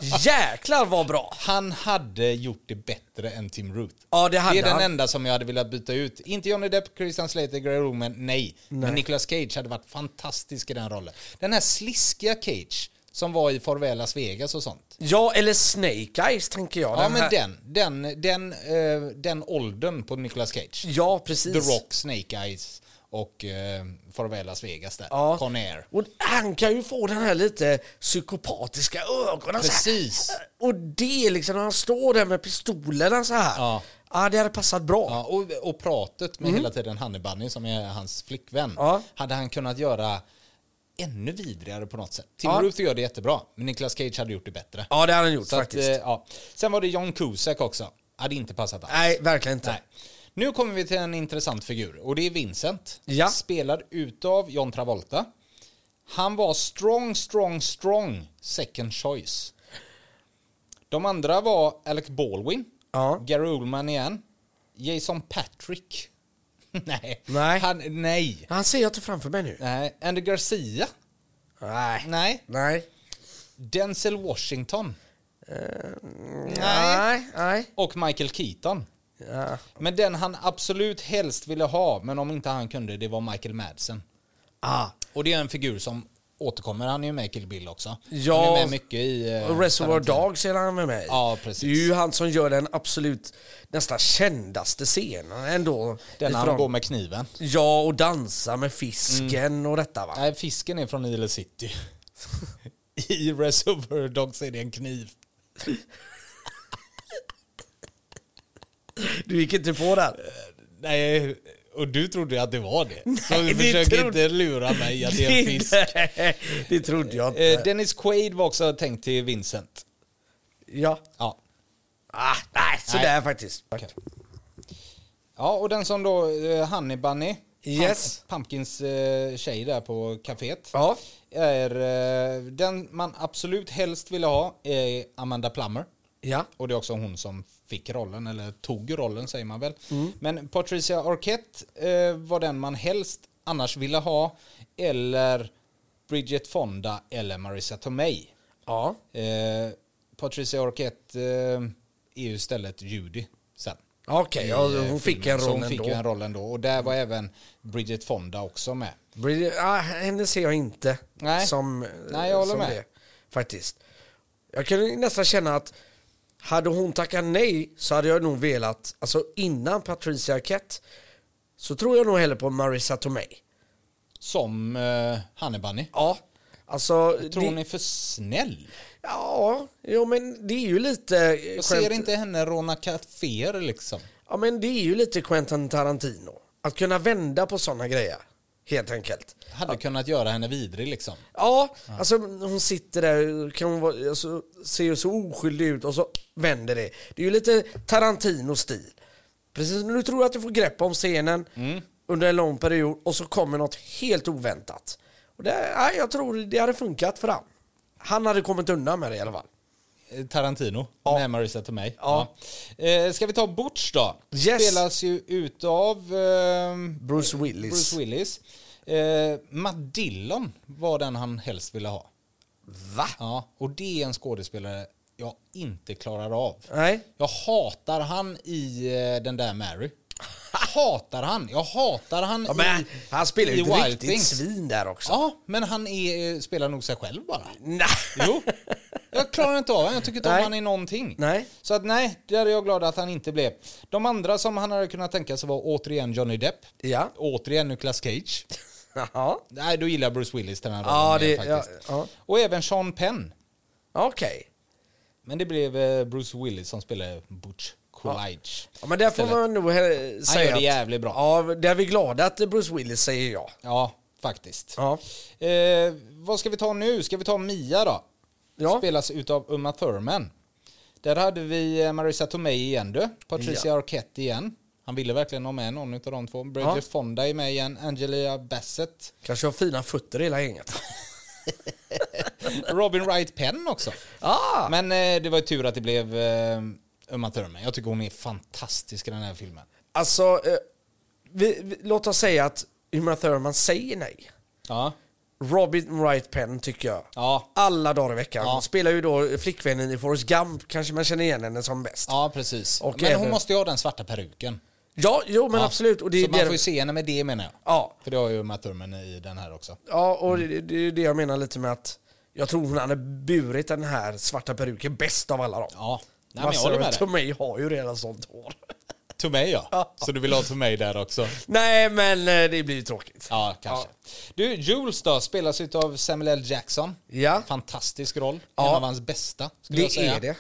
Jäklar vad bra! Han hade gjort det bättre än Tim Ruth. Ja, det hade det är den han. enda som jag hade velat byta ut. Inte Johnny Depp, Christian Slater, Gary Oldman, nej. Men Nicolas Cage hade varit fantastisk i den rollen. Den här sliskiga Cage som var i Farväl Las Vegas och sånt. Ja, eller Snake Eyes tänker jag. Ja, Den men här- den, den, den, eh, den åldern på Nicolas Cage. Ja, precis. The Rock, Snake Eyes och eh, Farväl Las Vegas där. Ja. Con Air. Och han kan ju få den här lite psykopatiska ögonen Precis. Och det liksom när han står där med pistolerna så här. Ja. Ja, det hade passat bra. Ja, och, och pratet med hela tiden Honey Bunny som är hans flickvän. Mm. Ja. Hade han kunnat göra ännu vidrigare på något sätt. Tim Ja. Ruth gör det jättebra, men Nicolas Cage hade gjort det bättre. Ja, det hade han gjort Så att, faktiskt. eh, ja. Sen var det John Cusack också. Hade inte passat alls. Nej, verkligen inte. Nej. Nu kommer vi till en intressant figur och det är Vincent. Ja. Spelad utav John Travolta. Han var strong, strong, strong second choice. De andra var Alec Baldwin, Ja. Gary Oldman igen, Jason Patrick. nej. Nej. Han, nej. Han ser jag inte framför mig nu. Nej. Andy Garcia. Nej. Nej. Nej. Denzel Washington. Nej. Nej. Och Michael Keaton. Ja. Men den han absolut helst ville ha, men om inte han kunde, det var Michael Madsen. Ah. Och det är en figur som återkommer. Han är ju med i Kill Bill också. Ja. Han är med mycket i... eh, Reservoir. Dogs är han med mig. Ja, precis. Det är ju han som gör den absolut nästan kändaste scenen ändå. Den han ifrån- går med kniven. Ja, och dansa med fisken och detta va? Nej, fisken är från Ila City. I Reservoir Dogs är det en kniv. Du gick inte på den? Nej, och du trodde att det var det. Så Nej, du det försöker trodde- inte lura mig att det är en fisk. Nej, det trodde jag inte. Eh, Dennis Quaid var också tänkt till Vincent. ja. Ja. Ah, nej, sådär faktiskt. Ja, och den som då, eh, Honey Bunny, Yes. Pump- Pumpkins eh, tjej där på kaféet, Ja. är eh, den man absolut helst ville ha är Amanda Plummer. Ja. Och det är också hon som fick rollen, eller tog rollen säger man väl. Mm. Men Patricia Arquette eh, var den man helst annars ville ha, eller Bridget Fonda eller Marissa Tomei. Ja. Eh, Patricia Arquette eh, är ju istället Judy sen. Okej, ja, i, eh, hon fick filmen. en roll hon fick ändå. en roll ändå. Och där var även Bridget Fonda också med. Bridget, ah, henne ser jag inte Nej. som, Nej, jag håller som med. det. Faktiskt. Jag kan nästan känna att hade hon tackat nej så hade jag nog velat, alltså innan Patricia Arquette så tror jag nog hellre på Marissa Tomei. Som eh, Bunny. Ja. Alltså, Tror det, hon är för snäll? Ja, jo men det är ju lite... Jag ser Quentin- inte henne råna kaféer liksom. Ja men det är ju lite Quentin Tarantino. Att kunna vända på sådana grejer. Helt enkelt. Hade kunnat göra henne vidrig liksom. Ja, alltså hon sitter där, kan hon vara, alltså, ser ju så oskyldig ut och så vänder det. Det är ju lite Tarantino-stil. Precis du tror att du får grepp om scenen under en lång period och så kommer något helt oväntat. Och det, ja, jag tror det hade funkat för han. Han hade kommit undan med det i alla fall. Eh, Tarantino Ja. med Marissa Tomei. Ja. Ja. Eh, ska vi ta Butch då? Yes. Spelas ju utav ehm, Bruce Willis. Bruce Willis. Eh, Matt Dillon var den han helst ville ha. Va? Ja, och det är en skådespelare jag inte klarar av. Nej. Jag hatar han i eh, den där Mary. Hatar han. Jag hatar han Ja, men i han spelar ju ett riktigt Things. svin där också. Ja, men han är, spelar nog sig själv bara. Nej. Jo, jag klarar inte av honom. Jag tycker inte om Nej. han i någonting. Nej. Så att nej, där är jag glad att han inte blev. De andra som han hade kunnat tänka sig var återigen Johnny Depp. Ja. Återigen Nicolas Cage. Jaha. Nej, då gillar Bruce Willis den här rollen Ja, det, ja, faktiskt. ja. Och även Sean Penn. Okej. Men det blev eh, Bruce Willis som spelade Butch Coolidge. Ja, men där får man nog säga gör det att- jävligt bra. Ja, där är vi glada att Bruce Willis säger ja. Ja, faktiskt. Ja. Eh, vad ska vi ta nu? Ska vi ta Mia då? Ja. Spelas utav Uma Thurman. Där hade vi eh, Marissa Tomei igen du. Patricia Arquette igen. Han ville verkligen ha med någon utav de två. Bridget Ja. Fonda är med igen. Angela Bassett. Kanske har fina fötter hela gänget. Robin Wright Penn också. ah! Men eh, det var ju tur att det blev eh, Uma Thurman. Jag tycker hon är fantastisk i den här filmen. Alltså, eh, vi, vi, låt oss säga att Uma Thurman säger nej. Ja. Robin Wright Penn tycker jag. Ja. Alla dagar i veckan. Ja. Hon spelar ju då flickvännen i Forrest Gump, kanske man känner igen henne som bäst. Ja, precis. Och Men hon även- måste ju ha den svarta peruken. Ja, jo men Ja. absolut. Och det, Så är man det, får ju se henne med det menar jag. Ja, För det har ju Uma Thurman i den här också. ja och det, det är det jag menar lite med att jag tror hon hade burit den här svarta peruken bäst av alla dem. Ja. Nej, Massor av. Tomei har ju redan sånt hår. Tomei ja. Så du vill ha Tomei där också? Nej, men eh, det blir ju tråkigt. Ja, kanske. Du, Jules då, spelas av Samuel L. Jackson. Ja. Fantastisk roll. Ja. En av hans bästa, skulle Det jag säga. är det.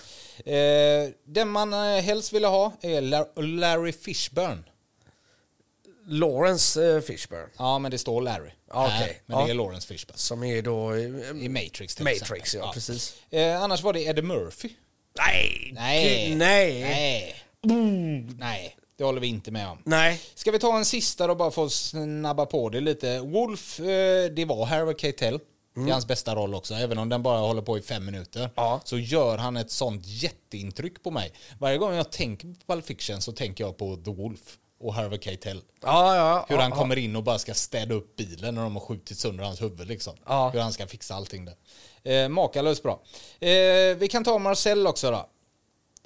Eh, den man eh, helst ville ha är La- Larry Fishburne. Lawrence Fishburne, Ja, men det står Larry. Ja, här. Men Ja. det är Lawrence Fishburne. som är då... I Matrix till Matrix, exempel. ja, precis. Eh, annars var det Eddie Murphy. Nej! Nej. Nej! Nej. Nej, det håller vi inte med om. Nej. Ska vi ta en sista då bara för att snabba på det lite. Wolf, eh, det var Harry Keitel. Det är hans bästa roll också, även om den bara håller på i fem minuter. Ja. Så gör han ett sånt jätteintryck på mig. Varje gång jag tänker på Pulp Fiction så tänker jag på The Wolf och Harvey Keitel. Ja, ja. Hur ja, han kommer in och bara ska städa upp bilen när de har skjutit sönder hans huvud liksom. Hur han ska fixa allting där. Eh, makalöst bra. Eh, vi kan ta Marcel också då.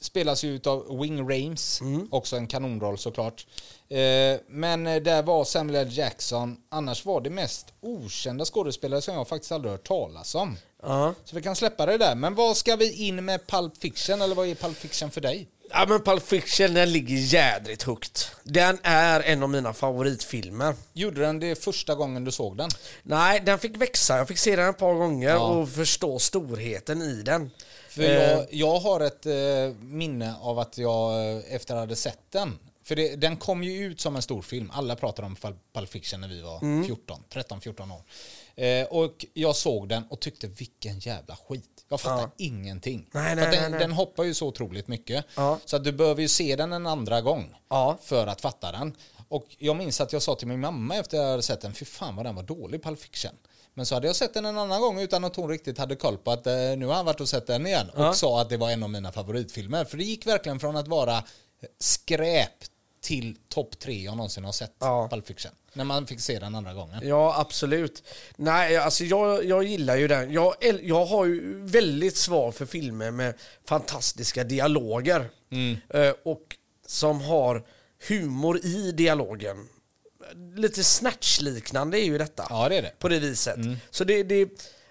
Spelas ju utav Wing Rames, Mm. också en kanonroll såklart. Eh, men eh, där var Samuel L. Jackson, annars var det mest okända skådespelare som jag faktiskt aldrig hört talas om. Ja. Så vi kan släppa det där. Men vad ska vi in med Pulp Fiction, eller vad är Pulp Fiction för dig? Ja men Pulp Fiction den ligger jädrigt högt. Den är en av mina favoritfilmer. Gjorde den det första gången du såg den? Nej, den fick växa. Jag fick se den ett par gånger Ja. och förstå storheten i den. För Eh, jag, jag har ett eh, minne av att jag eh, efter hade sett den. För det, den kom ju ut som en stor film. Alla pratade om Pul- Pulp Fiction när vi var Mm. 14, 13-14 år. Eh, och jag såg den och tyckte vilken jävla skit. Jag fattar Ja. ingenting. Nej, För nej, att den, nej, nej. den hoppar ju så otroligt mycket. Ja. Så att du behöver ju se den en andra gång Ja. för att fatta den. Och jag minns att jag sa till min mamma efter jag hade sett den, fy fan vad den var dålig Pulp Fiction. Men så hade jag sett den en annan gång utan att hon riktigt hade koll på att eh, nu har han varit och sett den igen. Och Ja. sa att det var en av mina favoritfilmer. För det gick verkligen från att vara skräp till topp tre jag någonsin har sett Ja. Pulp Fiction. När man fick se den andra gången. Ja, absolut. Nej, alltså jag, jag gillar ju den. Jag, jag har ju väldigt svar för filmer med fantastiska dialoger. Mm. Eh, och som har humor i dialogen. Lite Snatch-liknande är ju detta. Ja, det är det. På det viset. Mm. Så det, det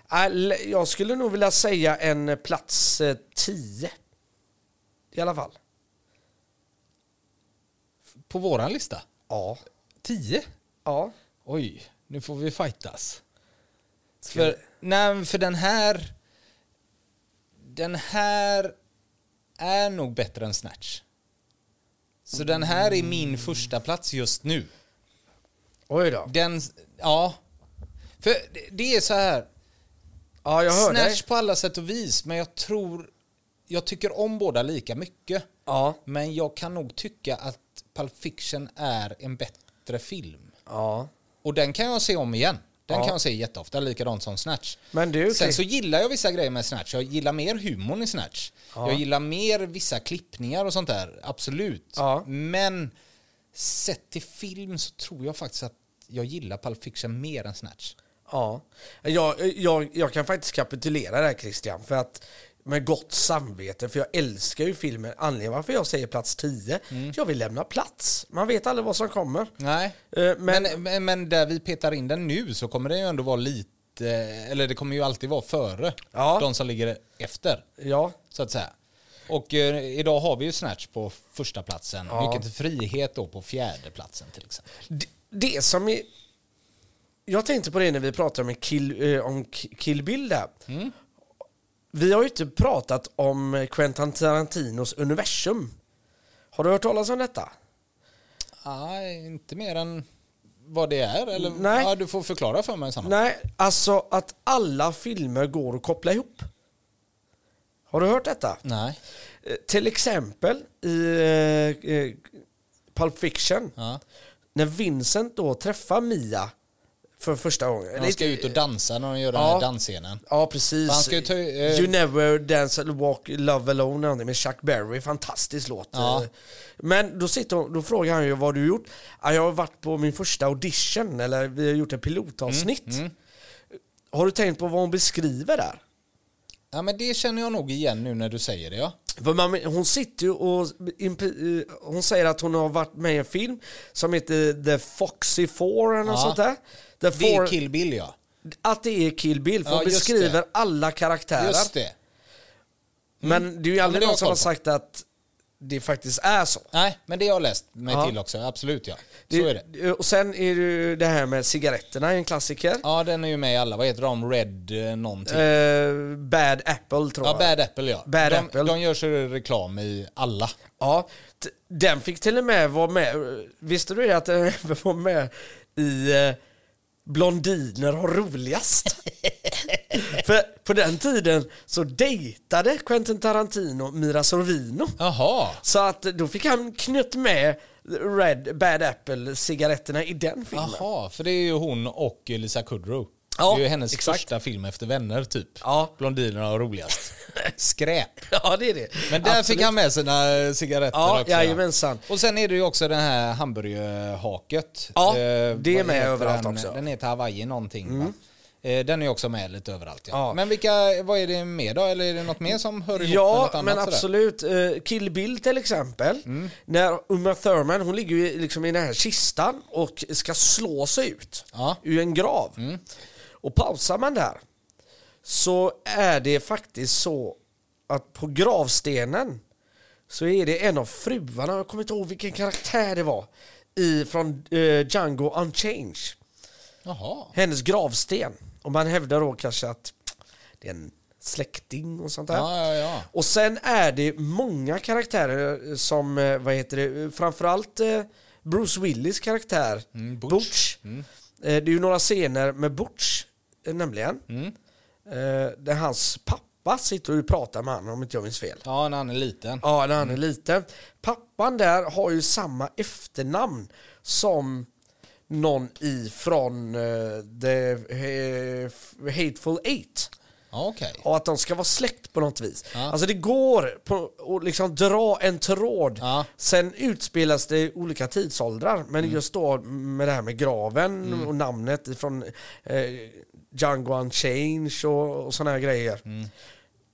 är, l- jag skulle nog vilja säga en plats 10. I alla fall. På våran lista? Ja. 10? Ja. Oj, nu får vi fightas. Ska För, nej, för den här... Den här är nog bättre än Snatch. Så den här är min första plats just nu. Oj då. Den, ja. För det- är så här. Ja, jag hör dig. Snatch på alla sätt och vis, men jag tror... Jag tycker om båda lika mycket. Ja. Men jag kan nog tycka att Pulp Fiction är en bättre film. Ja. Och den kan jag se om igen. Den Ja. kan jag se jätteofta, likadant som Snatch. Men du, Sen så gillar jag vissa grejer med Snatch. Jag gillar mer humorn i Snatch. Jag gillar mer vissa klippningar och sånt där, absolut. Ja. Men sett till film så tror jag faktiskt att jag gillar Pulp Fiction mer än Snatch. Ja, jag, jag, jag kan faktiskt kapitulera där Christian, för att med gott samvete, för jag älskar ju filmen. Anledningen varför jag säger plats 10, Mm. jag vill lämna plats. Man vet aldrig vad som kommer. Nej. Eh, men, Men, men, men där vi petar in den nu så kommer det ju ändå vara lite, eller det kommer ju alltid vara före Ja. de som ligger efter. ja, så att säga. Och eh, idag har vi ju Snatch på första platsen. Ja. Nyckeln till frihet då på fjärde platsen till exempel. det, det som är... Jag tänkte på det när vi pratade om Kill, eh, om Kill Bill där. Mm. vi har ju inte pratat om Quentin Tarantinos universum. Har du hört talas om detta? Nej, inte mer än vad det är. Eller? Nej. Ja, du får förklara för mig Sanna. Nej, alltså att alla filmer går att koppla ihop. Har du hört detta? Nej. Eh, Till exempel i eh, eh, Pulp Fiction, Ja. när Vincent då träffar Mia för första gången. Han ska ut och dansa när de gör den Ja. här dansscenen. Ja, precis. Han ska ta- eh, You never dance or walk love alone med Chuck Berry. Fantastisk låt. Ja. Men då, sitter hon, då frågar han ju vad du gjort? Ja, jag har varit på min första audition, eller vi har gjort ett pilotavsnitt. Mm, Har du tänkt på vad hon beskriver där? Ja, men det känner jag nog igen nu när du säger det. Ja. Hon sitter ju och eh, hon säger att hon har varit med i en film som heter The Foxy Four eller något Ja. sånt där. The Det är Kill Bill ja. Att det är Kill Bill, för Ja, hon beskriver det. alla karaktärer. Just det. Men det är ju Ja, aldrig har någon som har sagt att det faktiskt är så. Nej, men det har jag läst mig Ja. till också. Absolut ja. Så är det. Och sen är det ju det här med cigaretterna, en klassiker. Ja, den är ju med i alla. Vad heter de? Red eh, någonting. Eh, Bad Apple tror ja, jag. Bad Apple ja. Bad de, Apple. de gör sig reklam i alla. Ja, den fick till och med vara med. Visste du det att den var med i eh, Blondiner har roligast? För på den tiden så dejtade Quentin Tarantino Mira Sorvino. Jaha. Så att då fick han knytt med Red Bad Apple cigaretterna i den filmen. Jaha, för det är ju hon och Lisa Kudrow. Ja, det är ju hennes exakt. första film efter Vänner typ. Ja. Blondinerna har roligast. Skräp. Ja, det är det. Men där Absolut. fick han med sina cigaretter Ja, också. jajamensan. Och sen är det ju också den här hamburgerhaket. Ja, Eh, det är med överallt den? också. Mm. Den heter Hawaii någonting va? Eh, Den är också med lite överallt ja. Ja. Men vilka, vad är det mer då? Eller är det något mer som hör ihop med Ja, något annat men sådär? absolut. Eh, Kill Bill till exempel. Mm. När Uma Thurman, hon ligger ju liksom i den här kistan och ska slå sig ut Ja. ur en grav. Mm. Och pausar man där så är det faktiskt så att på gravstenen så är det en av fruarna, jag kommer inte ihåg vilken karaktär det var, i, från eh, Django Unchanged. Jaha. Hennes gravsten. Och man hävdar då kanske att det är en släkting och sånt där. Ja, ja, ja. Och sen är det många karaktärer som, eh, vad heter det, framförallt eh, Bruce Willis karaktär, Mm, Butch. Butch. Eh, Det är ju några scener med Butch, eh, nämligen. Mm. Eh, Där hans pappa sitter och pratar med honom om inte jag minns fel. Ja, när han är liten. Ja, när han är liten. Pappan där har ju samma efternamn som någon ifrån uh, The eh, Hateful Eight. Okej. Och att de ska vara släkt på något vis. Ja. Alltså det går på att liksom dra en tråd. Ja. Sen utspelas det i olika tidsåldrar. Men Mm. just då med det här med graven och namnet från eh, Django Unchanged och, och sådana här grejer. Mm.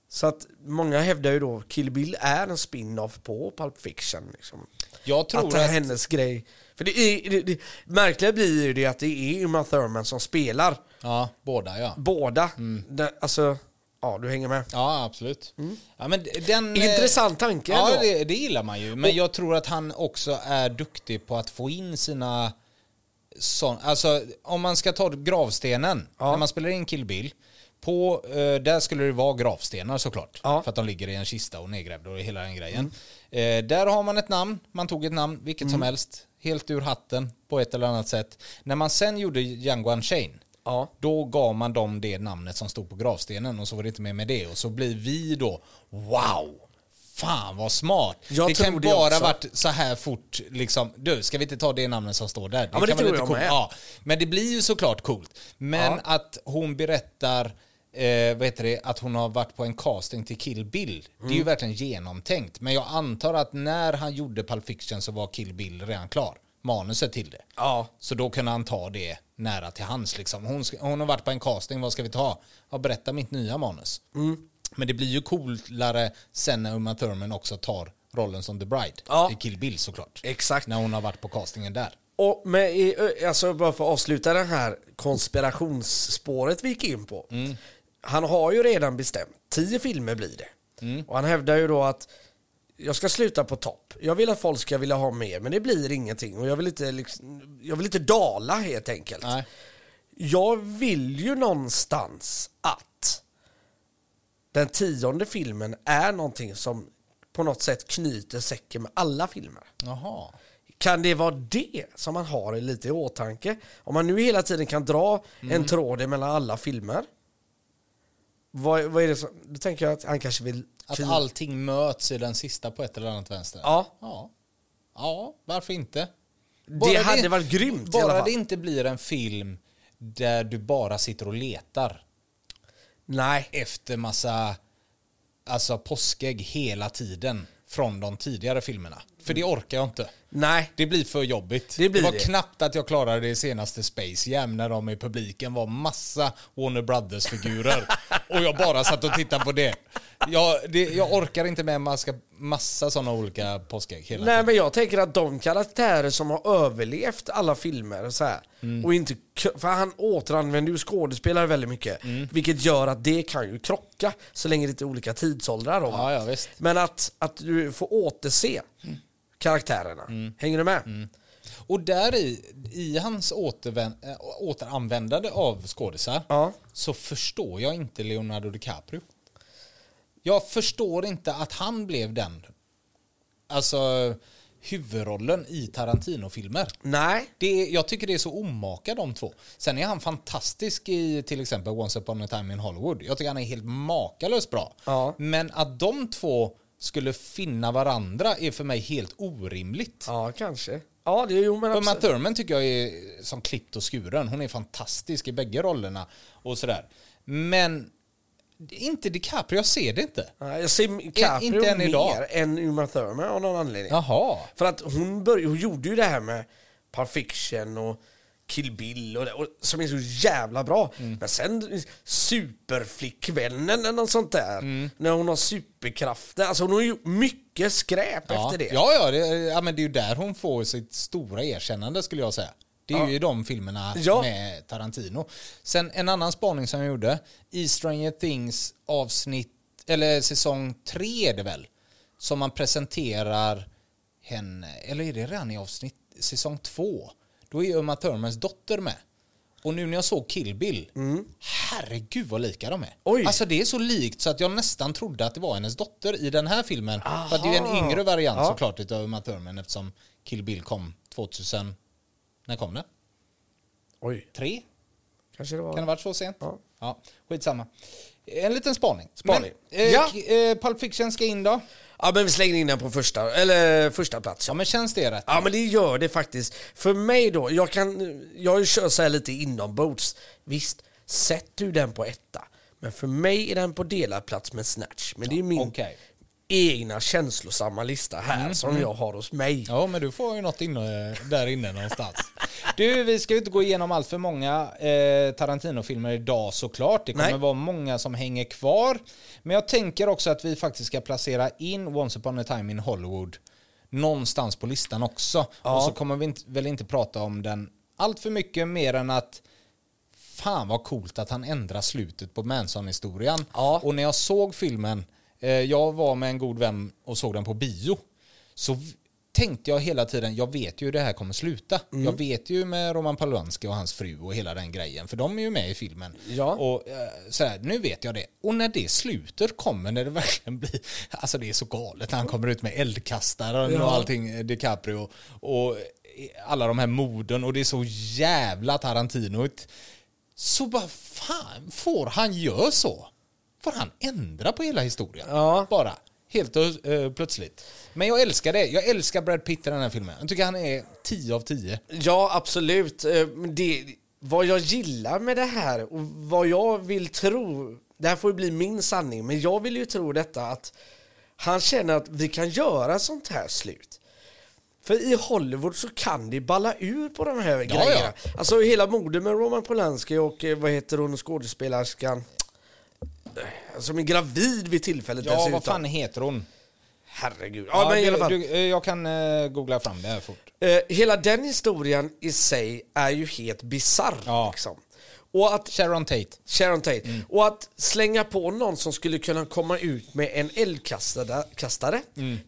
Så att många hävdar ju då Kill Bill är en spin-off på Pulp Fiction. Liksom. Jag tror att det är att... hennes grej. För det, är, det, det märkliga blir ju det att det är Uma Thurman som spelar Ja, båda ja. båda. Mm. Det, alltså, ja du hänger med. Ja, absolut. Ja, men den, eh, Mm. Intressant tanke Ja, det, det gillar man ju. Men jag tror att han också är duktig på att få in sina... Sån, alltså, om man ska ta gravstenen, Ja. när man spelar in Kill Bill, på, eh, där skulle det vara gravstenar såklart. Ja. Mm. För att de ligger i en kista och nedgrävda och hela den grejen. Eh, där har man ett namn, man tog ett namn, vilket som helst, helt ur hatten på ett eller annat sätt. När man sen gjorde Django Unchained, Ja. då gav man dem det namnet som stod på gravstenen och så var det inte mer med det. Och så blir vi då, wow! Fan vad smart! Jag det kan bara också. varit så här fort, liksom, du, ska vi inte ta det namnet som står där? Det men det tror jag coolt. med. Ja, men det blir ju såklart coolt. Men Ja. att hon berättar, eh, vad heter det, att hon har varit på en casting till Kill Bill, det är ju Mm. verkligen genomtänkt. Men jag antar att när han gjorde Pulp Fiction så var Kill Bill redan klar. Manuset till det. Ja. Så då kunde han ta det nära till hans. Liksom. Hon, hon har varit på en casting, vad ska vi ta? Ja, berätta mitt nya manus. Mm. Men det blir ju coolare sen när Uma Thurman också tar rollen som The Bride. Ja. I Kill Bill såklart. Exakt. När hon har varit på castingen där. Och med, alltså bara för att avsluta det här konspirationsspåret vi gick in på. Mm. Han har ju redan bestämt, tio filmer blir det. Mm. Och han hävdar ju då att jag ska sluta på topp. Jag vill att folk ska vilja ha mer, men det blir ingenting. Och jag vill inte, liksom, jag vill inte dala helt enkelt. Nej. Jag vill ju någonstans att den tionde filmen är någonting som på något sätt knyter säcken med alla filmer. Jaha. Kan det vara det som man har lite i åtanke? Om man nu hela tiden kan dra en tråd mellan alla filmer. Vad, vad är det som, då tänker jag att han kanske vill... Att allting möts i den sista på ett eller annat vänster. Ja. Ja, ja varför inte? Det hade varit grymt Bara det inte blir en film där du bara sitter och letar Nej. efter massa alltså påskägg hela tiden från de tidigare filmerna. För det orkar jag inte. Nej. Det blir för jobbigt. Det blir var det. knappt att jag klarade det senaste Space Jam när de i publiken var massa Warner Brothers-figurer. och jag bara satt och tittade på det. Jag, det, jag orkar inte med massa, massa sådana olika påskägg hela Nej tiden. men jag tänker att de karaktärer som har överlevt alla filmer så här, Mm. och inte för han återanvänder ju skådespelare väldigt mycket Mm. vilket gör att det kan ju krocka så länge det är olika tidsåldrar då? Ja, ja, visst. Men att, att du får återse karaktärerna, Mm. hänger du med? Och där i, i hans återvän, äh, återanvändande av skådisar Ja. så förstår jag inte Leonardo DiCaprio. Jag förstår inte att han blev den alltså huvudrollen i Tarantino-filmer. Nej, Det, jag tycker det är så omaka de två. Sen är han fantastisk i till exempel Once upon a time in Hollywood. Jag tycker han är helt makalöst bra. Ja. Men att de två skulle finna varandra är för mig helt orimligt. ja kanske. Ja, det är jo men Uma absolut. Thurman tycker jag är som klippt och skuren. Hon är fantastisk i bägge rollerna och sådär. Men inte DiCaprio, jag ser det inte. Ja, Jag ser Caprio inte än mer idag. än Uma Thurman av någon anledning. Jaha. För att hon, började, hon gjorde ju det här med Pulp Fiction och Kill Bill och, det, och som är så jävla bra. Mm. Men sen Superflickvännen eller något sånt där. Mm. När hon har superkrafter. Alltså hon har gjort mycket skräp Ja. efter det. Ja, ja, det, ja, men det är ju där hon får sitt stora erkännande skulle jag säga. Det är Ja. ju i de filmerna Ja. med Tarantino. Sen en annan spaning som jag gjorde. I Stranger Things avsnitt, eller säsong tre är det väl, som man presenterar henne, eller är det redan i avsnitt, säsong två? Då är Uma Thurmans dotter med. Och nu när jag såg Kill Bill, herregud vad lika de är. Mm. Oj. Alltså det är så likt så att jag nästan trodde att det var hennes dotter i den här filmen. För att det är en Aha. yngre variant Ja. såklart utav Uma Thurman eftersom Kill Bill kom 2000, när kom det? Oj, Tre? kanske det var... Kan det ha varit så sent? Ja. ja skitsamma. En liten spaning. Spaning. Men, eh, Ja. eh, Pulp Fiction ska in då? Ja men vi slänger in den på första, eller första plats. Ja men känns det rätt? Ja men det gör det faktiskt. För mig då, jag kan, jag kör så här lite inombords. Visst, sätt du den på etta. Men för mig är den på delad plats med Snatch. Men det är min Okej. Egna känslosamma lista här som jag har hos mig. Ja, men du får ju något inne, där inne någonstans. Du, vi ska ju inte gå igenom allt för många eh, Tarantino-filmer idag såklart. Det kommer Nej. vara många som hänger kvar. Men jag tänker också att vi faktiskt ska placera in Once upon a time in Hollywood någonstans på listan också. Ja. Och så kommer vi inte, väl inte prata om den allt för mycket mer än att fan vad coolt att han ändrar slutet på Manson-historien. Ja. Och när jag såg filmen, eh, jag var med en god vän och såg den på bio, så tänkte jag hela tiden, jag vet ju hur det här kommer sluta. Mm. Jag vet ju med Roman Polanski och hans fru och hela den grejen, för de är ju med i filmen. Ja. Och eh, sådär, nu vet jag det. Och när det sluter kommer, när det verkligen blir, alltså det är så galet när han kommer ut med eldkastaren Ja. och allting, eh, DiCaprio, och eh, alla de här morden och det är så jävla Tarantinoigt. Så bara fan, får han göra så? Får han ändra på hela historien? Ja. Bara. Helt uh, plötsligt. Men jag älskar det. Jag älskar Brad Pitt i den här filmen. Jag tycker han är 10 av 10. Ja, absolut. Eh, Det, vad jag gillar med det här och vad jag vill tro, det här får ju bli min sanning, men jag vill ju tro detta att han känner att vi kan göra sånt här slut. För i Hollywood så kan det balla ur på de här grejerna. Alltså hela mordet med Roman Polanski och eh, vad heter hon skådespelerskan? Som är gravid vid tillfället Ja, dessutom. vad fan heter hon? Herregud. Ja, men i alla fall. Du, eh, jag kan eh, googla fram det här fort. Eh, hela den historien i sig är ju helt bisarr. Ja. Liksom. Och att Sharon Tate. Sharon Tate. Mm. Och att slänga på någon som skulle kunna komma ut med en eldkastare, kastare,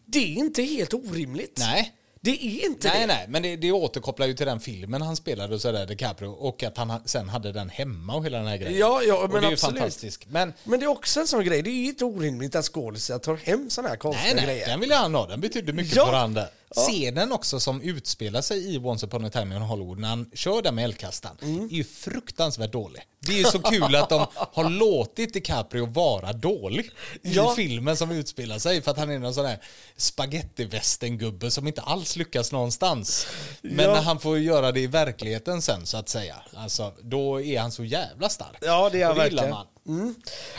det är inte helt orimligt. Mm. Nej. Det är inte Nej, det. nej, men det, det återkopplar ju till den filmen han spelade och sådär, DiCaprio, och att han ha- sen hade den hemma och hela den här grejen. Ja, ja, och men det är ju absolut. fantastiskt. Men Men det är också en sån grej, det är ju inte orimligt att skådespelare tar hem såna här konstiga nej, nej, grejer. den vill jag ha. Den betydde mycket Ja. för han där. Ja. Scenen också som utspelar sig i Once upon a time in Hollywood när han kör där med eldkastaren Mm. är ju fruktansvärt dålig. Det är ju så kul att de har låtit DiCaprio vara dålig Ja. i filmen som utspelar sig för att han är någon sån här spagettivästern-gubbe som inte alls lyckas någonstans. Men Ja. när han får göra det i verkligheten sen så att säga, alltså, då är han så jävla stark. Ja, det är han verkligen. man.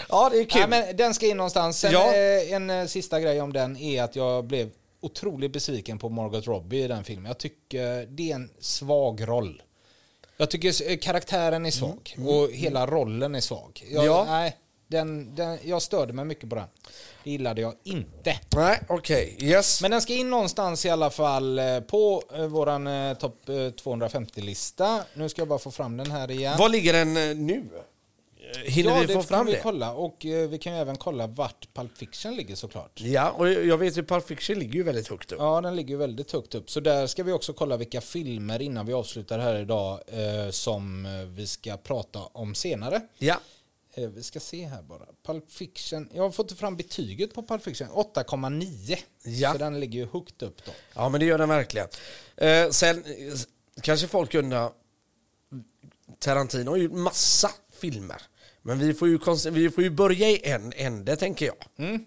Ja, det är kul. Ja, men den ska in någonstans. Sen Ja. eh, en eh, sista grej om den är att jag blev otroligt besviken på Margot Robbie i den filmen. Jag tycker det är en svag roll. Jag tycker karaktären är svag och hela rollen är svag. Jag, Ja. nej, den, den, jag störde mig mycket på den. Det gillade jag inte. Nej, okej. Yes. Men den ska in någonstans i alla fall eh, på eh, våran eh, topp eh, 250-lista. Nu ska jag bara få fram den här igen. Var ligger den nu? Hinner ja, vi få fram vi det? kolla. Och eh, vi kan ju även kolla vart Pulp Fiction ligger såklart. Ja, och jag vet ju Pulp Fiction ligger ju väldigt högt upp. Ja, den ligger ju väldigt högt upp. Så där ska vi också kolla vilka filmer innan vi avslutar här idag eh, som eh, vi ska prata om senare. Ja. Eh, vi ska se här bara. Pulp Fiction. Jag har fått fram betyget på Pulp Fiction. 8,9. Ja. Så den ligger ju högt upp då. Ja, men det gör den verkligen. Eh, sen eh, kanske folk undrar, Tarantino har ju massa filmer. Men vi får ju, vi får ju börja i en ände, tänker jag.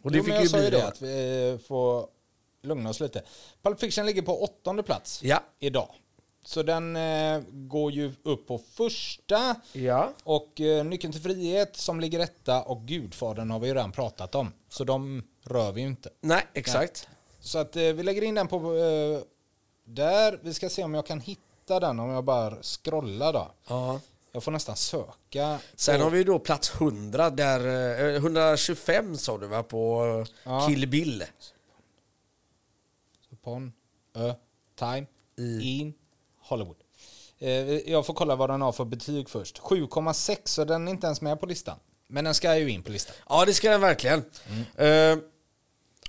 Och det jo, fick jag ju sa ju det, att vi eh, får lugna oss lite. Pulp Fiction ligger på åttonde plats Ja. idag. Så den eh, går ju upp på första. Ja. Och eh, Nyckeln till frihet som ligger etta och Gudfadern har vi ju redan pratat om. Så de rör vi ju inte. Nej, exakt. Så att eh, vi lägger in den på eh, där. Vi ska se om jag kan hitta den om jag bara scrollar då. Ja. Jag får nästan söka. Sen har vi då plats 100, där, eh, 125 sa du va, på eh, Ja. Kill Bill. Upon a time I- in Hollywood. Eh, jag får kolla vad den har för betyg först. 7,6 så den är inte ens med på listan. Men den ska ju in på listan. Ja, det ska den verkligen. Eh,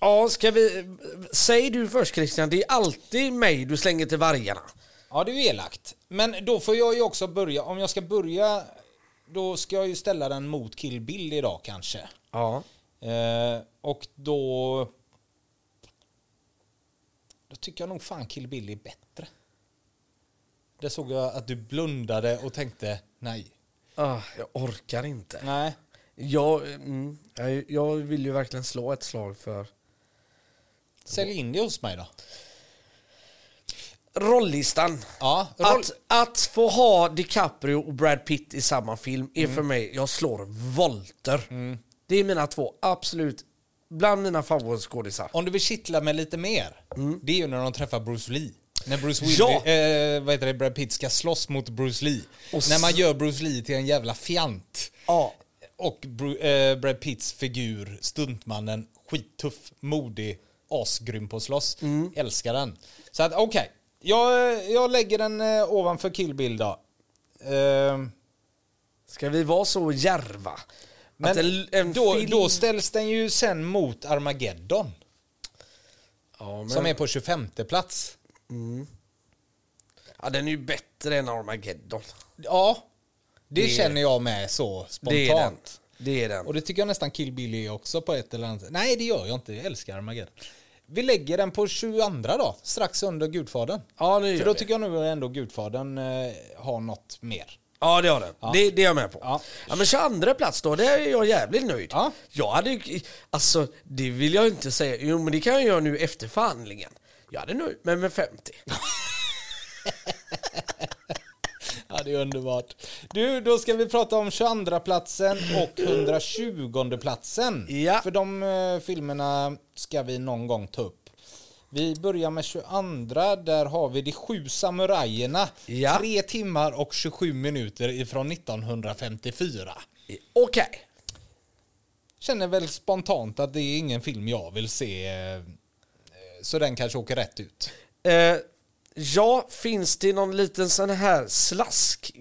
ja, ska vi... Säg du först Christian, det är alltid mig du slänger till vargarna. Ja, det är ju elakt. Men då får jag ju också börja. Om jag ska börja, då ska jag ju ställa den mot Kill Bill idag kanske. Ja. Eh, och då... Då tycker jag nog fan Kill Bill är bättre. Där såg jag att du blundade och tänkte nej. Ah, jag orkar inte. Nej. Jag, mm, jag, jag vill ju verkligen slå ett slag för Sälj in det hos mig då. Rollistan. Ja, roll... Att, att få ha DiCaprio och Brad Pitt i samma film är för mig, jag slår volter. Det är mina två absolut, bland mina favoritskådisar. Om du vill kittla mig lite mer, det är ju när de träffar Bruce Lee. När Bruce Willis, Ja. eh, vad heter det, Brad Pitt ska slåss mot Bruce Lee. Och när man gör Bruce Lee till en jävla fjant. Ja. Och Bru- eh, Brad Pitts figur, stuntmannen, skittuff, modig, asgrym på att slåss. Älskar den. Så att okej, jag, jag lägger den eh, ovanför Kill Bill då. Eh, Ska vi vara så järva? men att en, en då, film... då ställs den ju sen mot Armageddon. ja, men, Som är på 25 plats. ja, den är ju bättre än Armageddon. Ja, det, Det- känner jag med så Det är den. spontant. Det är den. Och det tycker jag nästan Kill Bill är också på ett eller annat sätt. Nej, det gör jag inte. Jag älskar Armageddon. Vi lägger den på 22 då, strax under Gudfadern. Ja, det För då vi. tycker jag nog ändå Gudfadern eh, har något mer. Ja, det har den. Det, det är jag med på. Ja. Ja. men 22 plats då, det är jag jävligt nöjd. Ja. Jag hade ju- alltså det vill jag inte säga, jo men det kan jag göra nu efter förhandlingen. Jag hade nöjt mig med 50. Ja, det är underbart. Du, då ska vi prata om 22 platsen och 120 platsen. Ja. För de eh, filmerna ska vi någon gång ta upp. Vi börjar med 22, där har vi De sju samurajerna. Ja. 3 timmar och 27 minuter ifrån 1954. Okej. Känner väl spontant att det är ingen film jag vill se. eh, Så den kanske åker rätt ut. Eh, Ja, finns det någon liten sån här slask,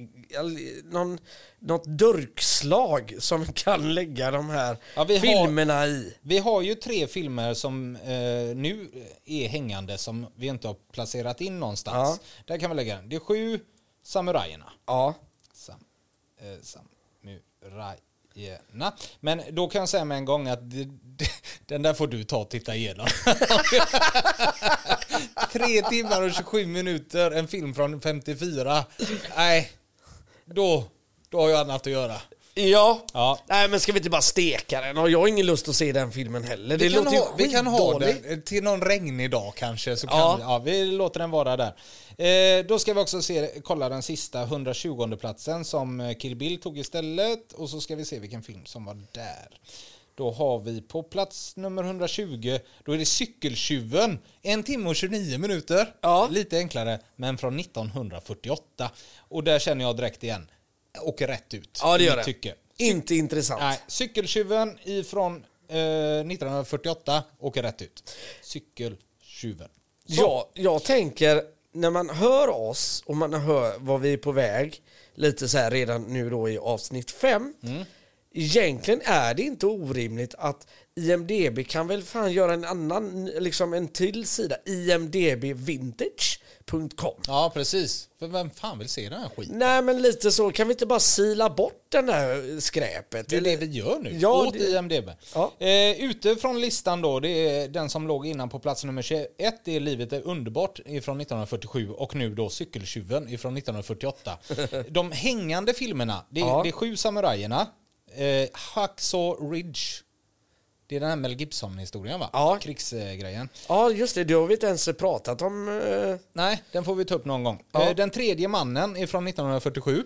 någon, något durkslag som kan lägga de här Ja, vi har- filmerna i? Vi har ju tre filmer som eh, nu är hängande som vi inte har placerat in någonstans. Där kan vi lägga den. Det är sju samurajerna. Ja. Sam, eh, samurajerna. Men då kan jag säga med en gång att det, det, den där får du ta och titta igenom. Tre timmar och 27 minuter, en film från 54. Nej, då, då har jag annat att göra. Ja. Ja. Nej men ska vi inte bara steka den? Och jag har ingen lust att se den filmen heller. Det vi, kan låter ju ha, vi kan ha den till någon regnig dag kanske. Så kan Ja. vi, ja, vi låter den vara där. Eh, då ska vi också se, kolla den sista 120 platsen som eh, Kill Bill tog istället. Och så ska vi se vilken film som var där. Då har vi på plats nummer 120, då är det Cykeltjuven. En timme och 29 minuter. Ja. Lite enklare, men från 1948. Och där känner jag direkt igen. Åker rätt ut. Ja det gör det. Tycke. Inte intressant. Nej, cykeltjuven ifrån eh, 1948 åker rätt ut. Cykeltjuven. Så. Ja, jag tänker när man hör oss och man hör vad vi är på väg lite så här redan nu då i avsnitt 5. Mm. Egentligen är det inte orimligt att IMDB kan väl fan göra en annan, liksom en till sida, imdbvintage.com. Ja, precis. För vem fan vill se den här skiten? Nej men lite så, kan vi inte bara sila bort den där skräpet? Det är det vi gör nu. Ja, åt det- IMDB. Ja. Eh, ute från listan då, det är den som låg innan på plats nummer 21. Det är Livet är underbart ifrån 1947 och nu då Cykeltjuven ifrån 1948. De hängande filmerna, det är, Ja. det är Sju samurajerna, eh, Hacksaw Ridge. Det är den här Mel Gibson-historien va? Ja. Krigsgrejen. Ja just det, det har vi inte ens pratat om. eh, Nej, den får vi ta upp någon gång. Ja. Eh, Den tredje mannen är från 1947.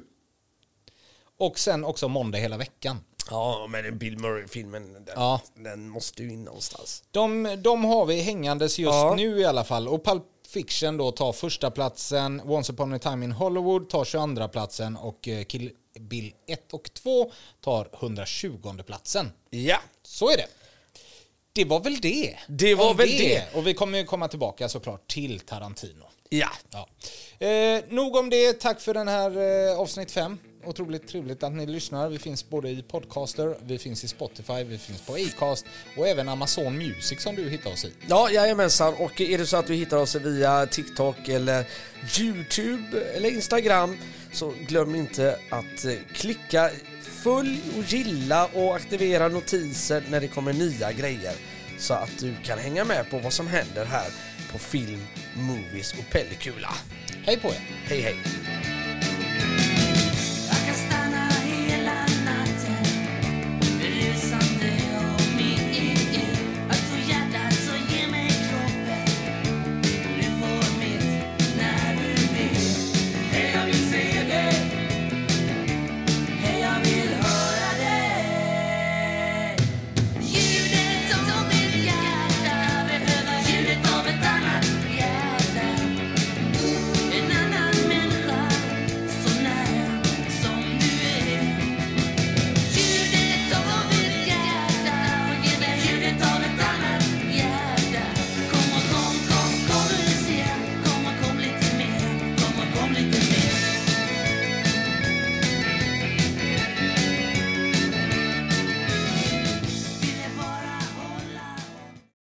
Och sen också Måndag hela veckan. Ja men Bill Murray-filmen, den, Ja. den måste ju in någonstans. De, de har vi hängandes just Ja. nu i alla fall. Och Pulp Fiction då tar första platsen, Once upon a time in Hollywood tar 22 platsen och eh, Kill Bill 1 och 2 tar 120 platsen. Ja. Så är det. Det var väl det. Det var Om väl det. Och vi kommer ju komma tillbaka såklart till Tarantino. Ja. Ja. Eh, nog om det. Tack för den här eh, avsnitt 5. Otroligt trevligt att ni lyssnar. Vi finns både i Podcaster, vi finns i Spotify, vi finns på Acast och även Amazon Music som du hittar oss i. Ja, jajamensan. Och är det så att du hittar oss via TikTok eller YouTube eller Instagram så glöm inte att eh, klicka följ och gilla och aktivera notiser när det kommer nya grejer så att du kan hänga med på vad som händer här på Film, Movies och Pellikula. Hej på er! Hej hej!